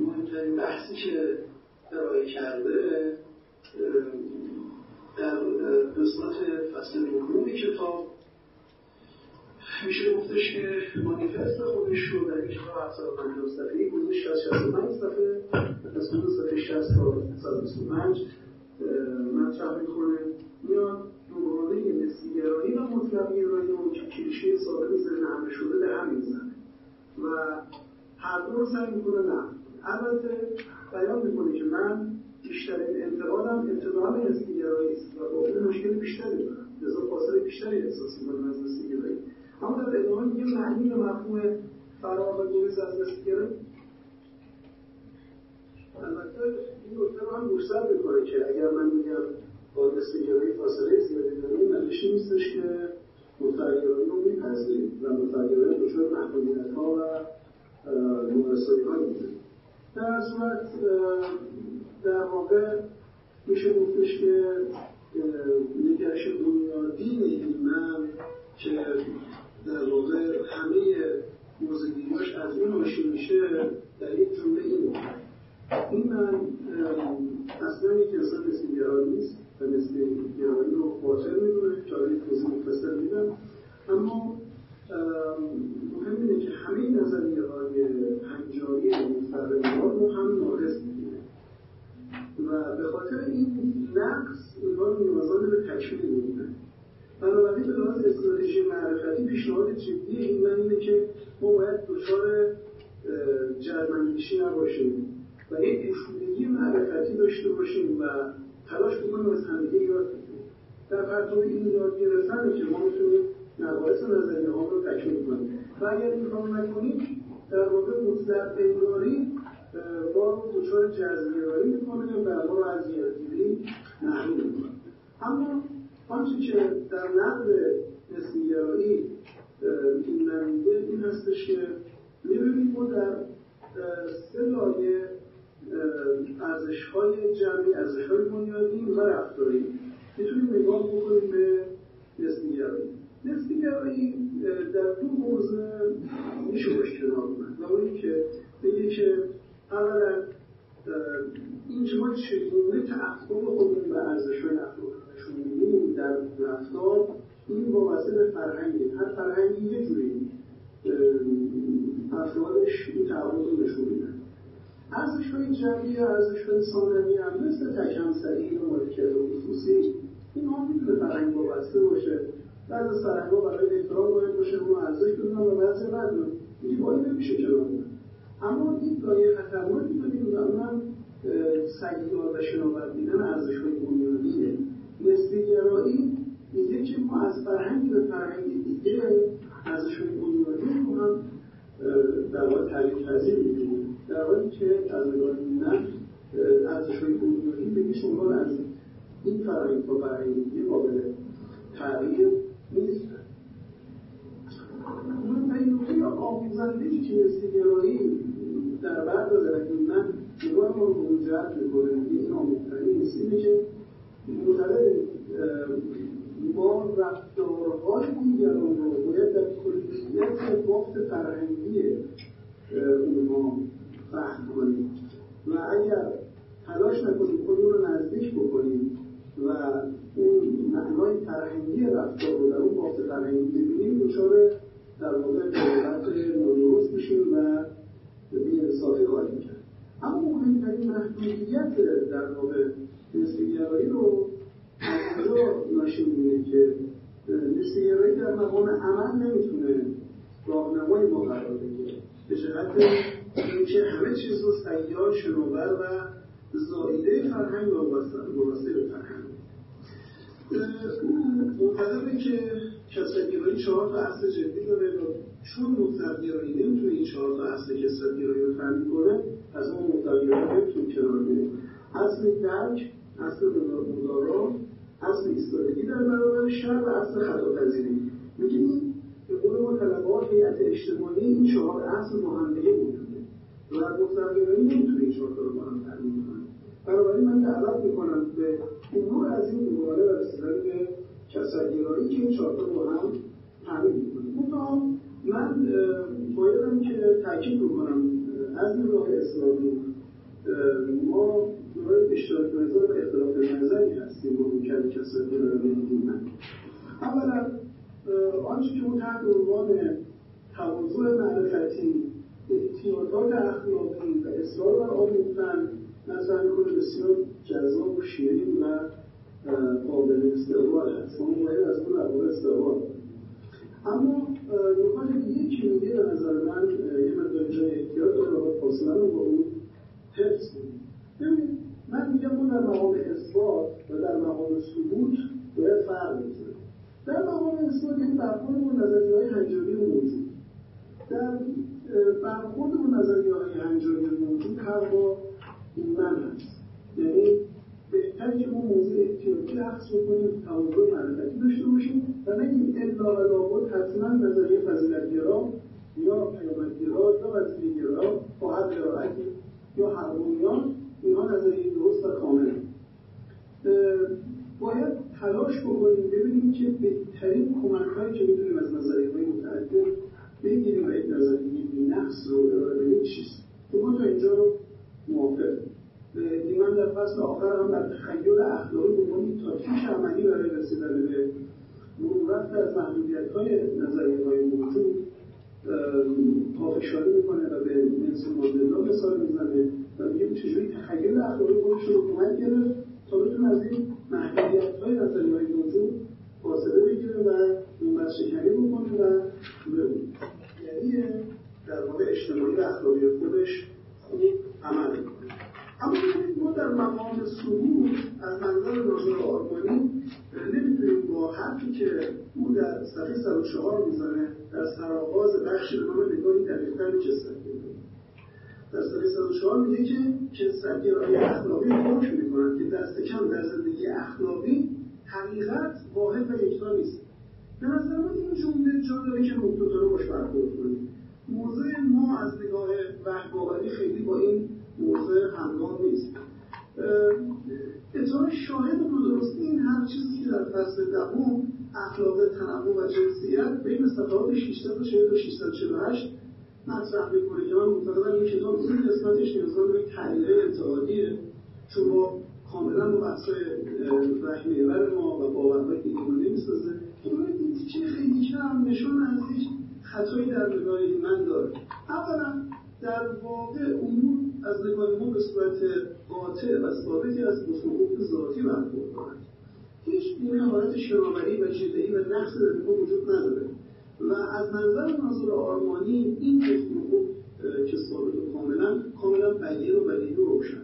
مهمترین بحثی که ارائه کرده در قسمت فصل دوم کتاب میشه گفتش که مانیفست خودش رو در این کتاب 750 صفحه‌ای گذاشت از 65 صفحه از اون صفحه 60 تا 125 مطرح می‌کنه. میاد دوگانه نسبیگرایی و مطلقگرایی رو که کلیشه ثابت ذهن همه شده به هم می‌زنه. و هر دو رو سعی می‌کنه نه. البته بیان می‌کنه که من بیشترین انتقادم اتفاقا به است و با مشکل بیشتری دارم. لذا فاصله بیشتری احساس می‌کنم از نسبیگرایی اما در ادامه میگه معنی و مفهوم فراغ و گریز از نسبیگرایی البته این نکته رو هم گوشزد می‌کنه که اگر من میگم با نسبیگرایی فاصله زیادی داریم معنیش نیستش که متغیرانی رو میپذیریم و متغیرانی دچار محدودیت ها و نارسایی ها در صورت در واقع میشه گفتش که نگرش بنیادی من که در واقع همه موزگیریاش از این ناشی میشه در یک جمله این این من اصلا یک انسان نسبیگرایی نیست و نسبیگرایی رو باطل می‌دونه که آره توضیح مفصل میدم اما مهم اینه که همه نظریه های هنجاری مفرمات رو هم ناقص می‌بینه. و به خاطر این نقص اینها نیازان به تکمیل می‌بینه بنابراین به لحاظ استراتژی معرفتی پیشنهاد جدی این من اینه که ما باید دچار جرمندیشی نباشیم و یک گشودگی معرفتی داشته باشیم و تلاش بکنیم از همدیگه یاد بگیریم. در پرتو این یاد گرفتن که ما می‌تونیم مباحث نظریه ها رو تکمیل کنیم. و اگر این کار نکنیم در واقع مطلق انگاری رو دچار جزگرایی می‌کنه و ما رو از یادگیری محروم می‌کنه. اما آنچه که در نقد نسبیگرایی این نمیده این هستش که می‌بینیم ما در سه لایه ارزش های جمعی ارزش های بنیادی و رفتاری می‌تونیم نگاه بکنیم به نسبیگرایی نسبیگرایی در دو موضوع میشه باش کنار اومد. و که بگه که اولا این ما چگونه تعقب خودمون به ارزش های نشون میدیم در رفتار این وابسته به فرهنگی هر فرهنگی یه جوری افرادش این تعقب رو نشون میدن. ارزش های جمعی و ارزش های ثانوی هم مثل تکمسری و ملکیت خصوصی این ها می‌تونه فرهنگ وابسته باشه. بعد از فرهنگ ها برای احترام باید باشه اون ارزش بدونن و بعد دیگه با این نمیشه کنار اما این لایه خطرناکی داریم و اونم سیار و شناور دیدن ارزش های بنیادیه. نسبیگرایی میگه که ما از فرهنگ به فرهنگ دیگه های بنیادی رو هم در واقع تغییر پذیر می‌بینیم در حالی که از نگاه ارزش های بنیادی به عنوان از این فرهنگ تا فرهنگ دیگه قابل تغییر نیست. مهمترین نکته آموزنده‌ای که نسبیگرایی در بعد از من نگاه ما رو به اون جهت می‌کنه این آموزترین نیست اینه که ما رفتارهای دیگران رو باید در کلیت بافت فرهنگی اونها فهم کنیم و اگر تلاش نکنیم خودمون رو نزدیک بکنیم. و اون معنای فرهنگی رفتار رو در اون بافت فرهنگی ببینیم دچار در واقع قضاوت نادرست میشیم و بی‌انصافی خواهیم کرد اما مهمترین محدودیت در واقع نسبیگرایی رو از کجا ناشی می‌بینه که نسبیگرایی در مقام عمل نمی‌تونه راهنمای ما قرار بگیره. به جهت اینکه همه چیز رو سیار شنوور و زایده فرهنگ وابسته به فرهنگ. معتقده که کسرتگرایی چهار تا اصل جدی داره. و چون مطلقگرایی نمی‌تونه این چهار تا اصل کسرتگرایی رو تعمین کنه از اون مطلقگرایی نمی‌تونه کنار بیره اصل درک اصل مدارا اصل ایستادگی در برابر شر و اصل خطاپذیری. میگه این به قول ما طلبات هیئت اجتماعی این چهار اصل با هم دیگه موجوده و مطلقگرایی نمی‌تونه این چهار رو با هم تعمین کنه. بنابراین من دعوت می‌کنم به امور از این دوباره و رسیدن به کسرگرایی که این چهار با هم تعمین می‌کنه. من بایدم که تاکید بکنم از نگاه اسلامی ما دارای اشتراک نظر و اختلاف نظری هستیم با ممکن کسایی که دارم من اولا آنچه که اون تحت عنوان تواضع معرفتی احتیاطات اخلاقی و اصرار بر آموختن نظر می‌کنه بسیار جذاب و شیرین و قابل استقبال هست ما باید از اون قابل استقبال. اما نکات دیگه که میگه به نظر من یه مقدار جای احتیاط داره و فاصله رو با اون حفظ کنیم. من میگم اون در مقام اثبات و در مقام ثبوت باید فرق می‌کنه در مقام اثبات این برخورد با نظریه های هنجاری موجود در برخورد با نظریه های هنجاری موجود هر با ایمن هست. یعنی بهتر که ما موضوع احتیاطی عکس بکنیم تعادل معرفتی داشته باشیم و نگیم الا و لابد حتما نظریه فضیلتگرا یا پیامدگرا یا وظیفهگرا با هر قرائتی یا هرمونیان اینها نظریه درست و کامل. باید تلاش بکنیم ببینیم که بهترین کمک هایی که می‌تونیم از نظریه های متعدد بگیریم و یک نظریه بینقص رو ارائه بدیم. چیست؟ که ما تا اینجا رو موافق دیمان در فصل آخر هم در تخیل اخلاقی به عنوان تاکتیک عملی برای رسیدن به مرورت از محدودیت های نظریه های موجود پافشاری می‌کنه و به نلسون ماندلا مثال می‌زنه. و میگه چجوری تخیل اخلاقی خودش رو کمک گرفت تا بتونه از این محدودیت های نظریه های موجود فاصله بگیره و اون شکنی بکنه و یعنی در واقع اجتماعی و اخلاقی خودش خوب عمل می‌کنه. اما ما در مقام سهول از منظر ناظر آرمانی نمی‌تونیم با حرفی که او در صفحه 104 می‌زنه در سرآغاز بخشی به نام نگاهی دقیقتر کسرتگرایی در صفحه 104 میگه که کسرتگرایی اخلاقی حکم می‌کنند که دست کم در زندگی اخلاقی حقیقت واحد و یکتا نیست. به نظر من این جمله جا داره که رو باش برخورد کنیم. موضوع ما از نگاه وحی خیلی با این همگام نیست اتفاقا شاهد و درستی این هر چیزی که در فصل دهم اخلاق تنوع و جنسیت بین صفحات 640 تا 648 مطرح می‌کنه. که من معتقدم این کتاب این قسمتش نیازمند به تحلیل انتقادیه. چون ما کاملا با بحثای رحمیور ما و باورهای ایمانی نمی‌سازه. این تیکه خیلی کم نشان از هیچ خطایی در نگاه من داره. اولا در واقع امور از نگاه ما به صورت قاطع و ثابتی از مفهوم ذاتی برخورد کنند هیچ این حالت شناوری و جدهی و نقص در نگاه وجود نداره. و از نظر ناظر آرمانی این مفهوم که ثابت و کاملا کاملا بدیه و بدیهی و روشن.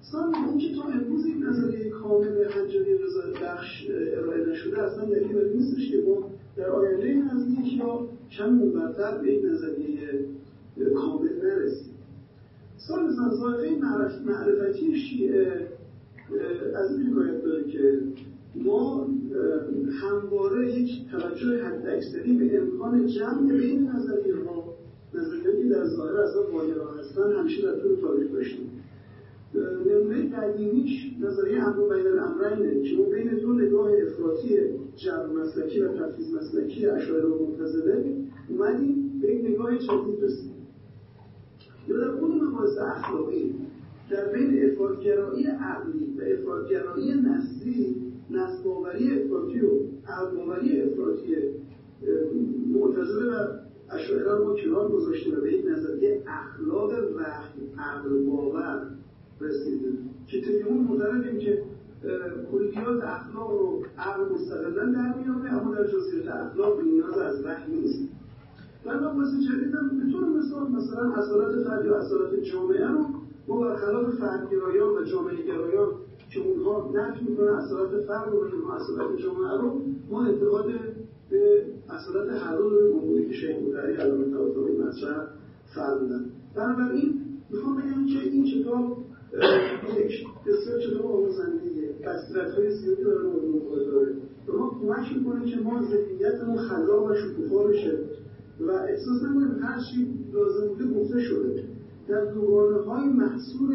سال اون که تا امروز این نظریه کامل حجاری رضایت بخش ارائه نشده اصلا دلیل بر نیستش که ما در آینده نزدیک یا چند برتر به یک نظریه کامل نرسیم سال زائقه معرفتی شیعه از این حکایت داره که ما همواره یک توجه حد اکثری به امکان جمع بین نظریه ها نظریه که در ظاهر اصلا واگرا هستن همیشه در طول تاریخ داشتیم. نمونه قدیمیش نظریه امر بین الامرینه که اون بین دو نگاه افراطی جبر مسلکی و تفیز مسلکی اشاعره و معتزله اومدیم به یک نگاه جدید رسیدیم. یا خود مباحث اخلاقی در بین افرادگرایی عقلی و افرادگرایی نسلی نسباوری افراطی و عقلباوری افراطی معتزله و اشاعره ما کنار گذاشتیم و به یک نظریه اخلاق وحی عقل باور رسیدیم. که طبی اون معتقدیم که کلیات اخلاق رو عقل مستقلا در میاره اما در جزئیات اخلاق نیاز از وحی نیست. و مباحث جدیدم به طور مثال مثلا اصالت فرد یا اصالت جامعه رو ما برخلاف فردگرایان و جامعه گرایان که اونها نفی می‌کنن اصالت فرد رو و اصالت جامعه رو ما انتقاد به اصالت هر دو موضوعی که شیخ بودری علامه طباطبایی مطرح فرمودن بنابراین می‌خوام بگم که این کتاب یک بسیار کتاب آموزندهیه بصیرت های زیادی داره مورد داره. به ما کمک می‌کنه که ما ذهنیتمون خلاق و شکوفا بشه. و احساس نکنیم هر چی لازم بوده گفته شده. در دوگانه های محصول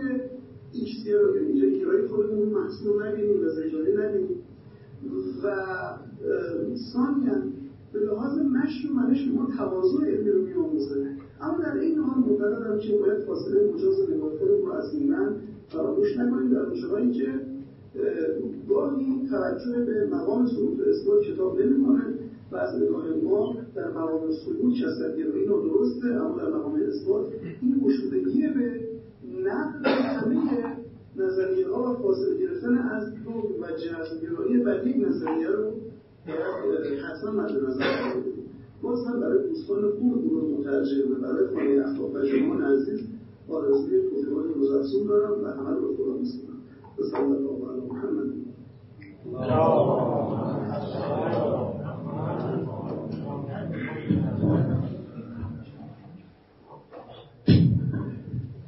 ایکسیا یعنی جگیرهای خودمون محصول نبینیم و زجاری نبینیم و ثانیا به لحاظ مشی و منش ما تواضع علمی رو میآموزه اما در این حال معتقدم که باید فاصله مجاز نگاه رو از من فراموش نکنیم. در اونجاهایی که گاهی توجه به مقام سلوک اثبات کتاب نمی‌کنه. و از نگاه ما در مقام سلوک کسرتگرایی نادرسته اما در مقام اثبات این گشودگی به نقد همه نظریه ها و فاصله گرفتن از دو و جهتگرایی بر یک نظریه رو حتما مد نظر باز هم برای دوستان خوب گروه مترجم و برای خانه اخلاق و شما عزیز آرزوی توفیقات روز دارم و همه رو خدا میسپارم. صلی الله علی محمد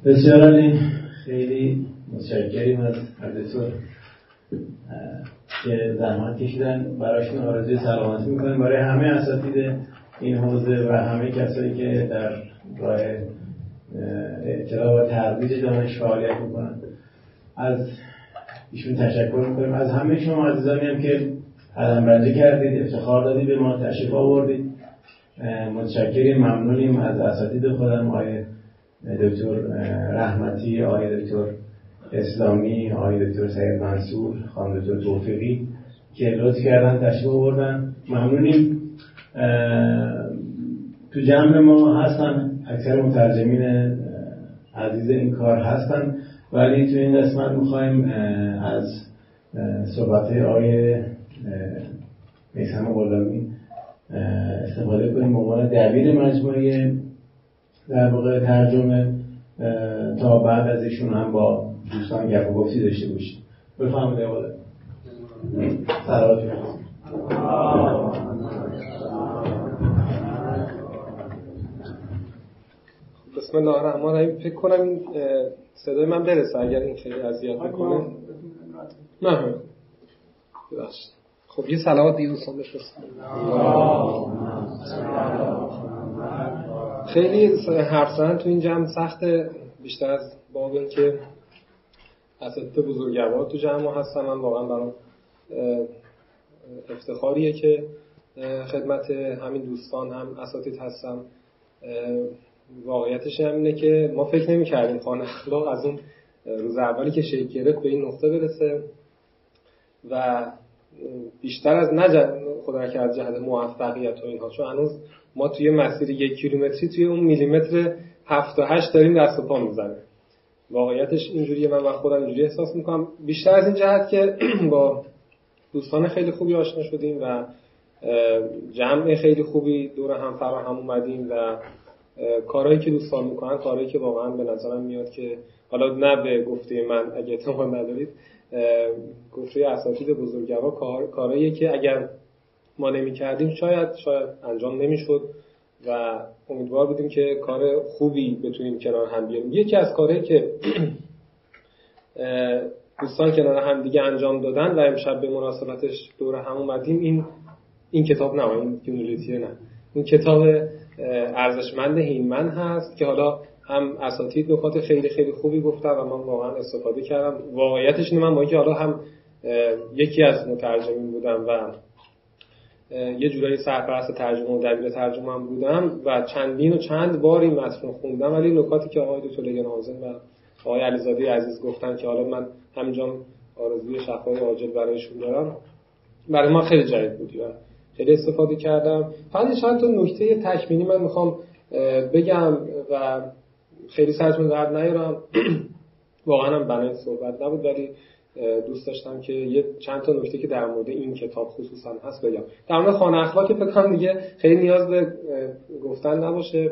بسیار علی خیلی متشکریم از حضرتون که زحمت کشیدن. براشون آرزوی سلامتی می‌کنیم. برای همه اساتید این حوزه و همه کسایی که در راه اطلاع و ترویج دانش فعالیت می‌کنن. از ایشون تشکر می‌کنیم. از همه شما عزیزانی هم که قدم کردید افتخار دادید به ما تشریف آوردید. متشکریم ممنونیم از اساتید خودم آقای دکتر رحمتی آقای دکتر اسلامی آقای دکتر سید منصور خانم دکتر توفیقی که لطف کردن تشریف آوردن. ممنونیم. تو جمع ما هستن اکثر مترجمین عزیز این کار هستن. ولی تو این قسمت می‌خوایم از صحبت آقای میسم غلامی استفاده کنیم عنوان دبیر مجموعه در واقع ترجمه تا بعد از ایشون هم با دوستان گپ و گفتی داشته باشیم. بفرمایید آقا. سلامت بسم الله الرحمن الرحیم. فکر کنم این صدای من برسه اگر این خیلی اذیت می‌کنه. نه. خب یه سلامات دیگه دوستان بفرستم خیلی حرف زدن تو این جمع سخته. بیشتر از باب که اساتید بزرگوار تو جمع هستن. من واقعا برام افتخاریه که خدمت همین دوستان هم اساتید هستم واقعیتش هم اینه که ما فکر نمی کردیم خانه اخلاق از اون روز اولی که شکل به این نقطه برسه و بیشتر از نجد خدا که از جهت موفقیت و اینها. چون هنوز ما توی مسیر یک کیلومتری توی اون میلیمتر هفت و هشت داریم دست و پا می‌زنه. واقعیتش اینجوریه. من و خودم اینجوری احساس می‌کنم. بیشتر از این جهت که با دوستان خیلی خوبی آشنا شدیم و جمع خیلی خوبی دور هم فراهم اومدیم و کارهایی که دوستان می‌کنن کارهایی که واقعا به نظرم میاد که حالا نه به گفته من اگه اعتماد ندارید گفته اساتید بزرگوار کار کارهایی که اگر ما نمی‌کردیم شاید شاید انجام نمی‌شد و امیدوار بودیم که کار خوبی بتونیم کنار هم بیاریم. یکی از کارهایی که دوستان کنار هم دیگه انجام دادن و امشب به مناسبتش دور هم اومدیم این این کتاب نه این یونیلیتیه نه. این کتاب ارزشمند هینمن هست که حالا هم اساتید نکات خیلی خیلی خوبی گفتن و من واقعا استفاده کردم. واقعیتش اینه من با اینکه حالا هم یکی از مترجمین بودم و یه جورایی سرپرست ترجمه و دبیر ترجمه هم بودم و چندین و چند بار این متن خوندم ولی نکاتی که آقای دکتر لگن و آقای علیزاده عزیز گفتن که حالا من همینجا آرزوی شفای عاجل برایشون دارم برای ما خیلی جدید بودی و خیلی استفاده کردم. فقط چند تا نکته تکمیلی من می‌خوام بگم و خیلی سرتون درد نیارم. واقعا هم بنای صحبت نبود ولی دوست داشتم که یه چند تا نکته که در مورد این کتاب خصوصا هست بگم. در مورد خانه اخلاق که فکر دیگه خیلی نیاز به گفتن نباشه.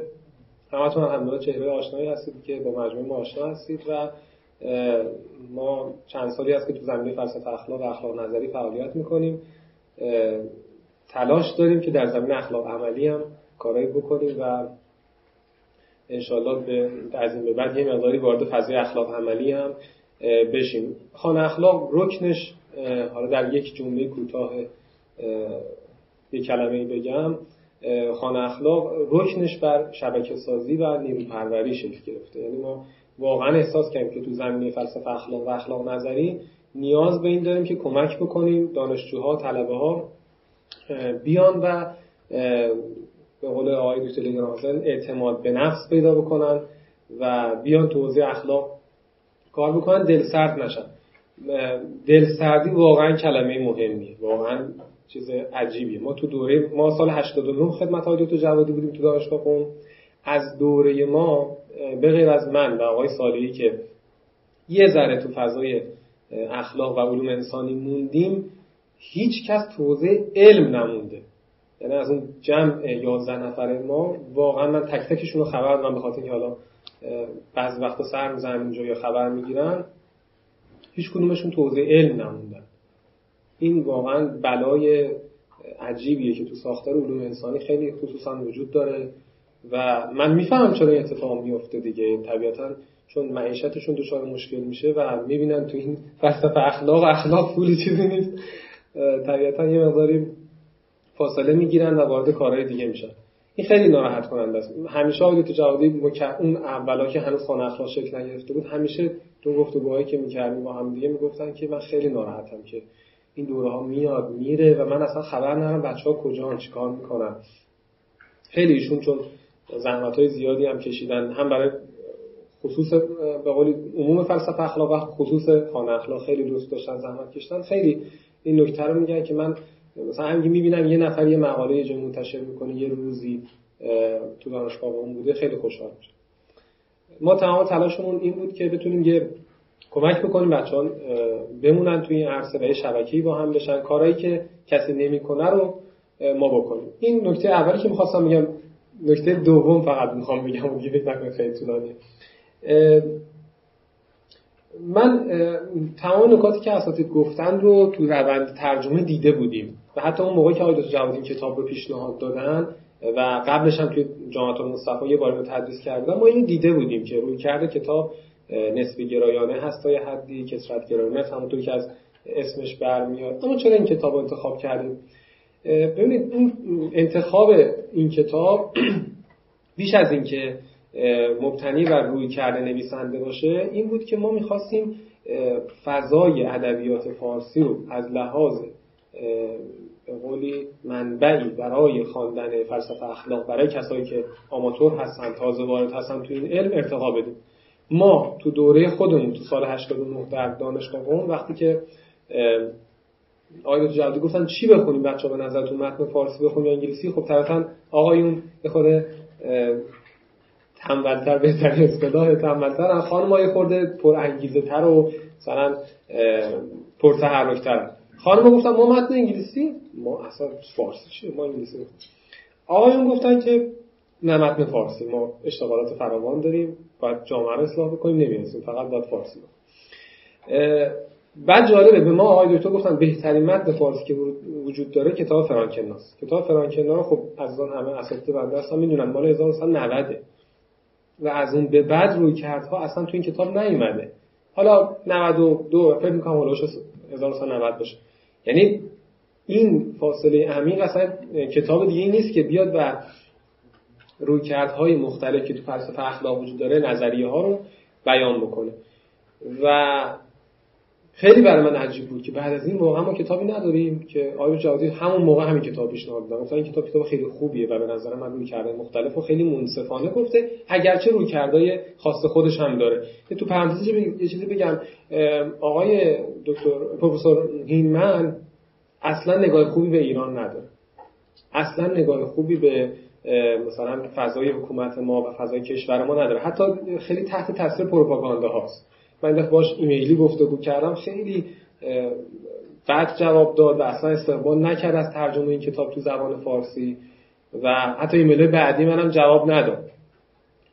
همتون الحمدلله چهره آشنایی هستید که با مجموعه ما آشنا هستید و ما چند سالی هست که تو زمینه فلسفه اخلاق و اخلاق نظری فعالیت می‌کنیم. تلاش داریم که در زمین اخلاق عملی هم کارایی بکنیم و انشالله به این به بعد یه مقداری وارد فضای اخلاق عملی هم بشیم. خانه اخلاق رکنش حالا در یک جمله کوتاه یک کلمه بگم. خانه اخلاق رکنش بر شبکه سازی و نیرو پروری شکل گرفته. یعنی ما واقعا احساس کردیم که تو زمینه فلسفه اخلاق و اخلاق نظری نیاز به این داریم که کمک بکنیم دانشجوها طلبه ها بیان و به قول آقای دکتر اعتماد به نفس پیدا بکنن و بیان تو حوزه اخلاق کار بکنن دل سرد نشن. دل سردی واقعا کلمه مهمیه. واقعا چیز عجیبیه. ما تو دوره ما سال 89 خدمت های دکتر جوادی بودیم تو دانشگاه قم. از دوره ما به غیر از من و آقای سالی که یه ذره تو فضای اخلاق و علوم انسانی موندیم هیچ کس توضیح علم نمونده. یعنی از اون جمع 11 نفر ما واقعا من تک تکشون رو خبر دارم به خاطر حالا بعضی وقتا سر می‌زنن اینجا یا خبر می‌گیرن. هیچ کدومشون توضیح علم نموندن. این واقعا بلای عجیبیه که تو ساختار علوم انسانی خیلی خصوصا وجود داره و من می‌فهمم چرا این اتفاق میفته دیگه. طبیعتا چون معیشتشون دچار مشکل میشه و می‌بینن تو این فلسفه اخلاق اخلاق پولی چیزی نیست. طبیعتا یه مقداری فاصله می‌گیرن و وارد کارهای دیگه میشن. این خیلی ناراحت کننده است. همیشه آقای تو جوادی اون اولا که هنوز خانه اخلاق شکل نگرفته بود همیشه تو گفتگوهایی که می‌کردیم با هم دیگه می‌گفتن که من خیلی ناراحتم که این دوره ها میاد میره و من اصلا خبر ندارم بچه ها کجا چیکار می‌کنن. خیلی ایشون چون زحمت های زیادی هم کشیدن هم برای خصوص به قولی عموم فلسفه اخلاق خصوص خانه اخلاق خیلی دوست داشتن زحمت کشیدن. خیلی این نکته رو میگن که من مثلا همین می‌بینم یه نفر یه مقاله یه منتشر می‌کنه یه روزی تو دانشگاه اون بوده خیلی خوشحال میشه ما تمام تلاشمون این بود که بتونیم یه کمک بکنیم بچه‌ها بمونن توی این عرصه و یه شبکه‌ای با هم بشن. کارهایی که کسی نمی‌کنه رو ما بکنیم. این نکته اولی که می‌خواستم بگم نکته دوم فقط می‌خوام بگم دیگه فکر خیلی طولانیه. من تمام نکاتی که اساتید گفتن رو تو روند ترجمه دیده بودیم. و حتی اون موقعی که آقای جوادی کتاب رو پیشنهاد دادن و قبلش هم توی جامعه المصطفی یه بار تدریس کردن ما اینو دیده بودیم که روی کرده کتاب نسبی گرایانه هست تا یه حدی کسرت گرایانه است همونطور که از اسمش برمیاد. اما چرا این کتاب رو انتخاب کردیم؟ ببینید انتخاب این کتاب بیش از اینکه مبتنی بر روی کرده نویسنده باشه این بود که ما می‌خواستیم فضای ادبیات فارسی رو از لحاظ به قولی منبعی برای خواندن فلسفه اخلاق برای کسایی که آماتور هستن تازه وارد هستن تو این علم ارتقا بدیم. ما تو دوره خودمون تو سال 89 در دانشگاه وقتی که آقای جلدی گفتن چی بخونیم بچه به نظرتون؟ متن فارسی بخونیم یا انگلیسی؟ خب طبعا آقایون یه تنبلتر بهترین اصطلاح تنبلتر خانم های خورده پر انگیزه تر و مثلا پر تحرکتر خانم گفتن ما متن انگلیسی؟ ما اصلا فارسی چیه ما انگلیسی آقایون گفتن که نه متن فارسی. ما اشتغالات فراوان داریم. باید جامعه رو اصلاح بکنیم. نمی‌رسیم فقط باید فارسی بعد جالبه به ما آقای دکتر گفتن بهترین متن فارسی که وجود داره کتاب فرانکناست کتاب فرانکنا خب از آن همه اساتید بنده اصلا می‌دونن. مال 1990 و از اون به بعد روی کردها اصلا تو این کتاب نیومده. حالا 92 فکر می‌کنم هولوش 1990 باشه. یعنی این فاصله عمیق اصلا کتاب دیگه نیست که بیاد و رویکردهای مختلف که تو فلسفه اخلاق وجود داره نظریه ها رو بیان بکنه. و خیلی برای من عجیب بود که بعد از این موقع ما کتابی نداریم که آیو جوادی همون موقع همین کتاب پیشنهاد دادن مثلا این کتاب کتاب خیلی خوبیه و به نظر من روی کرده مختلف و خیلی منصفانه. گفته اگرچه روی کرده خاص خودش هم داره. تو پرانتز یه چیزی بگم آقای دکتر پروفسور هینمن اصلا نگاه خوبی به ایران نداره. اصلا نگاه خوبی به مثلا فضای حکومت ما و فضای کشور ما نداره. حتی خیلی تحت تاثیر پروپاگاندا هاست من باش ایمیلی گفتگو کردم. خیلی بد جواب داد و اصلا استقبال نکرد از ترجمه این کتاب تو زبان فارسی و حتی ایمیل بعدی منم جواب نداد.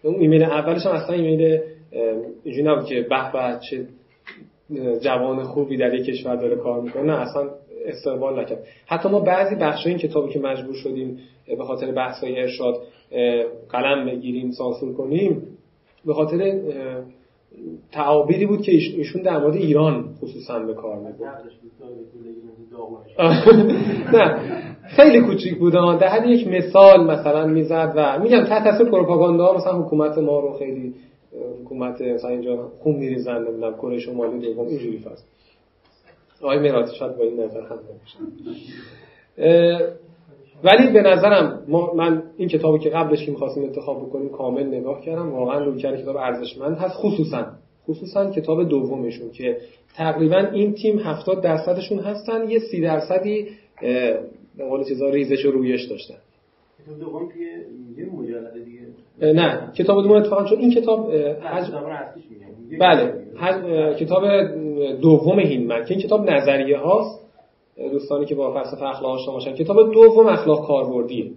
اون ایمیل اولش هم اصلا ایمیل اینجوری نبود که به به چه جوان خوبی در یک کشور داره کار می‌کنه. نه اصلا استقبال نکرد. حتی ما بعضی بخش این کتابی که مجبور شدیم به خاطر بحث های ارشاد قلم بگیریم سانسور کنیم به خاطر تعابیری بود که ایشون در مورد ایران خصوصا به کار می‌برد. نه خیلی کوچیک بود در حد یک مثال مثلا می‌زد و میگم تحت تاثیر پروپاگاندا مثلا حکومت ما رو خیلی حکومت مثلا اینجا خون میریزن نمی‌دونم کره شمالی دوم اینجوری فاز. آقای میراتی شاید با این نظر هم ولی به نظرم من این کتابی که قبلش که می‌خواستیم انتخاب بکنیم کامل نگاه کردم. واقعا روی کتاب ارزشمند هست. خصوصا خصوصا کتاب دومشون که تقریبا این تیم 70 درصدشون هستن. یه سی درصدی به قول چیزا ریزش و رویش داشتن. کتاب دوم که یه مجلد دیگه. نه. کتاب دوم اتفاقا چون این کتاب حج... بله. کتاب دوم هینمن که این کتاب نظریه هاست دوستانی که با فلسفه اخلاق آشنا باشن کتاب دوم اخلاق کاربردیه.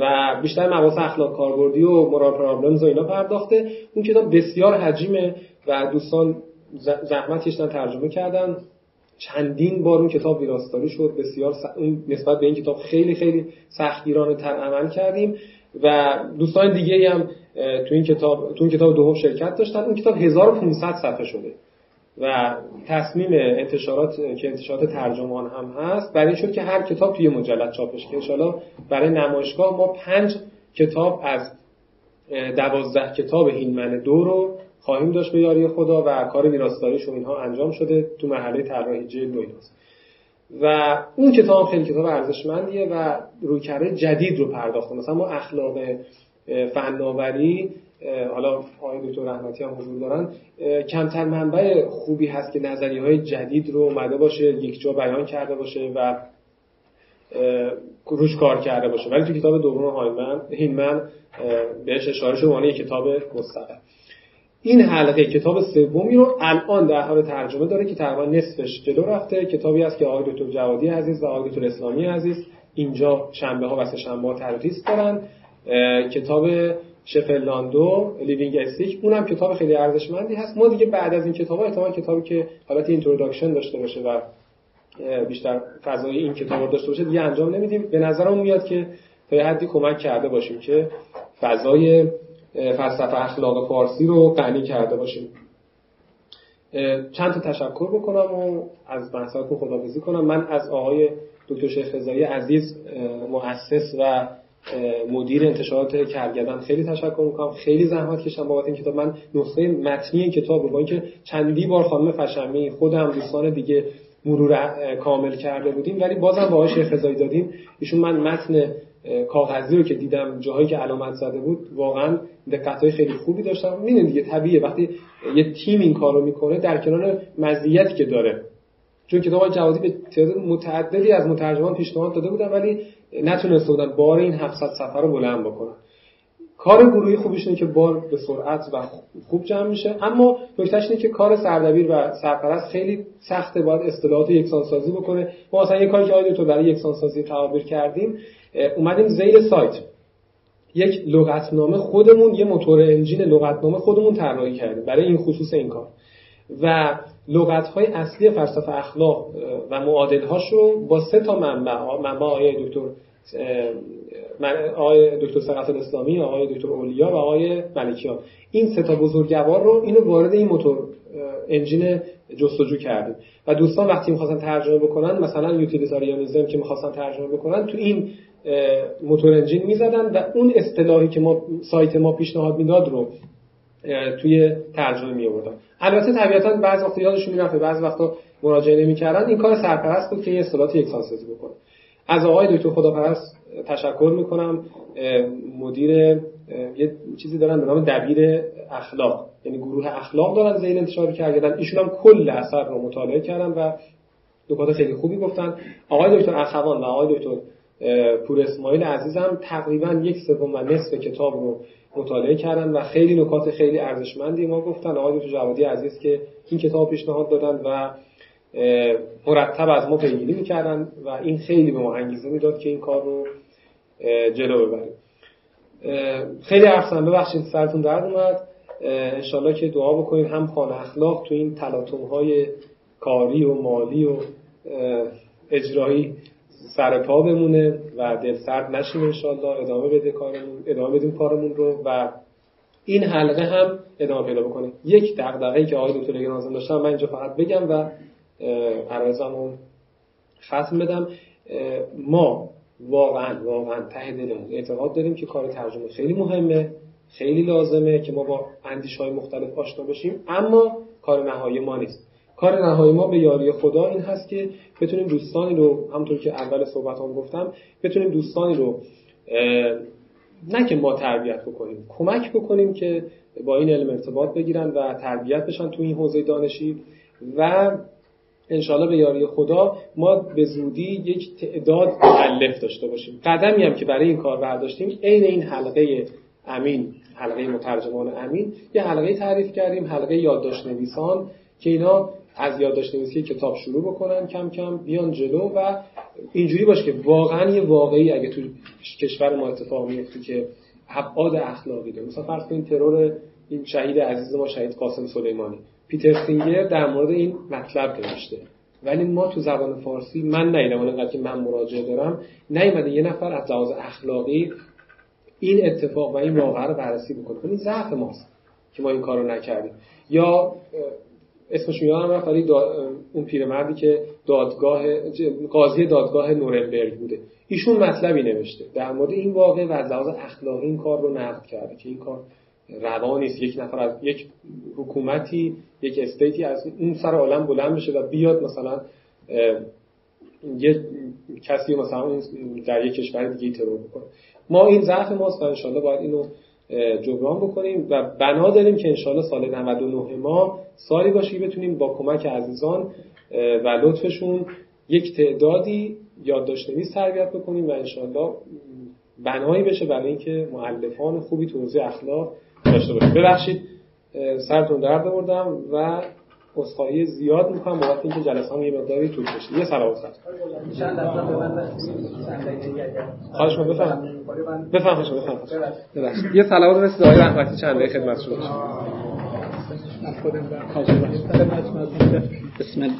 و بیشتر مباحث اخلاق کاربردی و مورال پرابلمز و اینا پرداخته. اون کتاب بسیار حجیمه و دوستان زحمت کشیدن ترجمه کردن. چندین بار اون کتاب ویراستاری شد. بسیار س... نسبت به این کتاب خیلی خیلی سختگیرانه تر عمل کردیم. و دوستان دیگه هم تو این کتاب تو این کتاب دوم شرکت داشتن. اون کتاب 1500 صفحه شده. و تصمیم انتشارات که انتشارات ترجمان هم هست برای این شد که هر کتاب توی مجلد چاپش که انشالله برای نمایشگاه ما پنج کتاب از دوازده کتاب هینمن دو رو خواهیم داشت به یاری خدا و کار ویراستاریش و اینها انجام شده تو مرحله طراحی جلد و و اون کتاب خیلی کتاب ارزشمندیه و رویکرد جدید رو پرداخته. مثلا ما اخلاق فناوری حالا آقای دکتر رحمتی هم حضور دارن. کمتر منبع خوبی هست که نظریه های جدید رو اومده باشه یک جا بیان کرده باشه و روش کار کرده باشه. ولی تو کتاب دوم هایمن هینمن بهش اشاره شده یک کتاب مستقل این حلقه کتاب سومی رو الان در حال ترجمه داره که تقریبا نصفش جلو رفته. کتابی است که آقای دکتر جوادی عزیز و آقای دکتر اسلامی عزیز اینجا شنبه ها و سه شنبه ها کتاب شفرلاندو Living Ethics اونم کتاب خیلی ارزشمندی هست. ما دیگه بعد از این کتاب ها کتابی که حالت introduction داشته باشه و بیشتر فضای این کتاب رو داشته باشه دیگه انجام نمیدیم. به نظرم میاد که تا حدی کمک کرده باشیم که فضای فلسفه اخلاق فارسی رو غنی کرده باشیم. چند تا تشکر بکنم و از بحثاتون خداحافظی کنم. من از آقای دکتر شیخ رضایی عزیز مؤسس و مدیر انتشارات کرگدن خیلی تشکر می‌کنم. خیلی زحمت کشم بابت این کتاب من نسخه متنی این کتاب رو با اینکه چندی بار خانم فشمی خودم دوستان دیگه مرور کامل کرده بودیم ولی بازم با آقای شیخ دادیم. ایشون من متن کاغذی رو که دیدم جاهایی که علامت زده بود واقعا دقت خیلی خوبی داشتم. می‌دونید دیگه طبیعیه. وقتی یه تیم این کارو می‌کنه در کنار مزیتی که داره چون کتاب جوادی به تعداد متعددی از مترجمان پیشنهاد داده بودن ولی نتونسته بودن بار این 700 صفحه رو بلند بکنن. کار گروهی خوبیش اینه که بار به سرعت و خوب جمع میشه. اما نکتهش اینه که کار سردبیر و سرپرست خیلی سخته باید اصطلاحات یکسانسازی بکنه. ما مثلا یه کاری که آیدو تو برای یکسانسازی تعابیر کردیم اومدیم زیر سایت. یک لغتنامه خودمون یه موتور انجین لغتنامه خودمون طراحی کردیم برای این خصوص این کار. و لغت های اصلی فلسفه اخلاق و معادل رو با سه تا منبع منبع آقای دکتر آقای دکتر سقط الاسلامی آقای دکتر اولیا و آقای ملکیان. این سه تا بزرگوار رو اینو وارد این موتور انجین جستجو کردیم. و دوستان وقتی می‌خواستن ترجمه بکنن مثلا یوتیلیتاریانیزم که می‌خواستن ترجمه بکنن تو این موتور انجین می‌زدن و اون اصطلاحی که ما سایت ما پیشنهاد می‌داد رو توی ترجمه می آوردن البته طبیعتا بعض وقت یادشون می‌رفت بعض وقتا مراجعه نمی‌کردن. این کار سرپرست بود که یه اصطلاحات یکسانسازی بکنه. از آقای دکتر خداپرست تشکر می‌کنم. مدیر یه چیزی دارن به نام دبیر اخلاق. یعنی گروه اخلاق دارن زیر انتشار کردن ایشون هم کل اثر رو مطالعه کردن و نکات خیلی خوبی گفتن. آقای دکتر اخوان و آقای دکتر پور اسماعیل عزیزم تقریبا یک سوم و نصف کتاب رو مطالعه کردن و خیلی نکات خیلی ارزشمندی ما گفتن. آقای دکتر جوادی عزیز که این کتاب پیشنهاد دادن و مرتب از ما پیگیری می‌کردن و این خیلی به ما انگیزه می‌داد که این کار رو جلو ببریم. خیلی ارسن ببخشید سرتون درد اومد. انشالله که دعا بکنید. هم خانه اخلاق تو این تلاطم های کاری و مالی و اجرایی سر پا بمونه و دل سرد نشیم انشالله ادامه بده کارمون ادامه بدیم کارمون رو و این حلقه هم ادامه پیدا بکنه یک دغدغه‌ای که آقای دکتر نازم داشتم من اینجا فقط بگم و عرضمو ختم بدم. ما واقعا واقعا ته دلمون اعتقاد داریم که کار ترجمه خیلی مهمه خیلی لازمه که ما با اندیش های مختلف آشنا بشیم اما کار نهایی ما نیست. کار نهایی ما به یاری خدا این هست که بتونیم دوستانی رو همونطور که اول صحبت هم گفتم بتونیم دوستانی رو نه که ما تربیت بکنیم کمک بکنیم که با این علم ارتباط بگیرن و تربیت بشن تو این حوزه دانشی و انشالله به یاری خدا ما به زودی یک تعداد معلف داشته باشیم. قدمی هم که برای این کار برداشتیم عین این حلقه امین حلقه مترجمان امین یه حلقه تعریف کردیم حلقه یادداشت نویسان که اینا از یادداشت نویسی کتاب شروع بکنن کم کم بیان جلو و اینجوری باشه که واقعا یه واقعی اگه تو کشور ما اتفاق میفته که ابعاد اخلاقی داره. مثلا فرض کنید ترور این شهید عزیز ما شهید قاسم سلیمانی. پیتر سینگر در مورد این مطلب نوشته. ولی ما تو زبان فارسی من نیدم اونقدر که من مراجعه دارم نیومده یه نفر از لحاظ اخلاقی این اتفاق و این واقعه رو بررسی بکنه. این ضعف ماست که ما این کارو نکردیم. یا اسمش میادم رفت ولی اون پیرمردی که دادگاه قاضی دادگاه نورنبرگ بوده. ایشون مطلبی نوشته. در مورد این واقع و از لحاظ اخلاقی این کار رو نقد کرده که این کار روا نیست. یک نفر از یک حکومتی یک استیتی از اون سر عالم بلند بشه و بیاد مثلا یه کسی مثلا در یک کشور دیگه ترور بکنه. ما این ضعف ماست و انشالله باید اینو جبران بکنیم و بنا داریم که انشالله سال 99 ما سالی باشه که بتونیم با کمک عزیزان و لطفشون یک تعدادی یادداشت نویس تربیت بکنیم و انشالله بنایی بشه برای اینکه معلفان خوبی توضیح اخلاق داشته باشیم. ببخشید سرتون درد آوردم و اصخایی زیاد می‌کنم بابت اینکه جلسه هم یه مقداری طول کشید. یه سلام سر خواهش من بفهم بفهم خواهش بفهم یه سلامات مثل دعای رحمتی چند دقیقه خدمت شما بسم الله.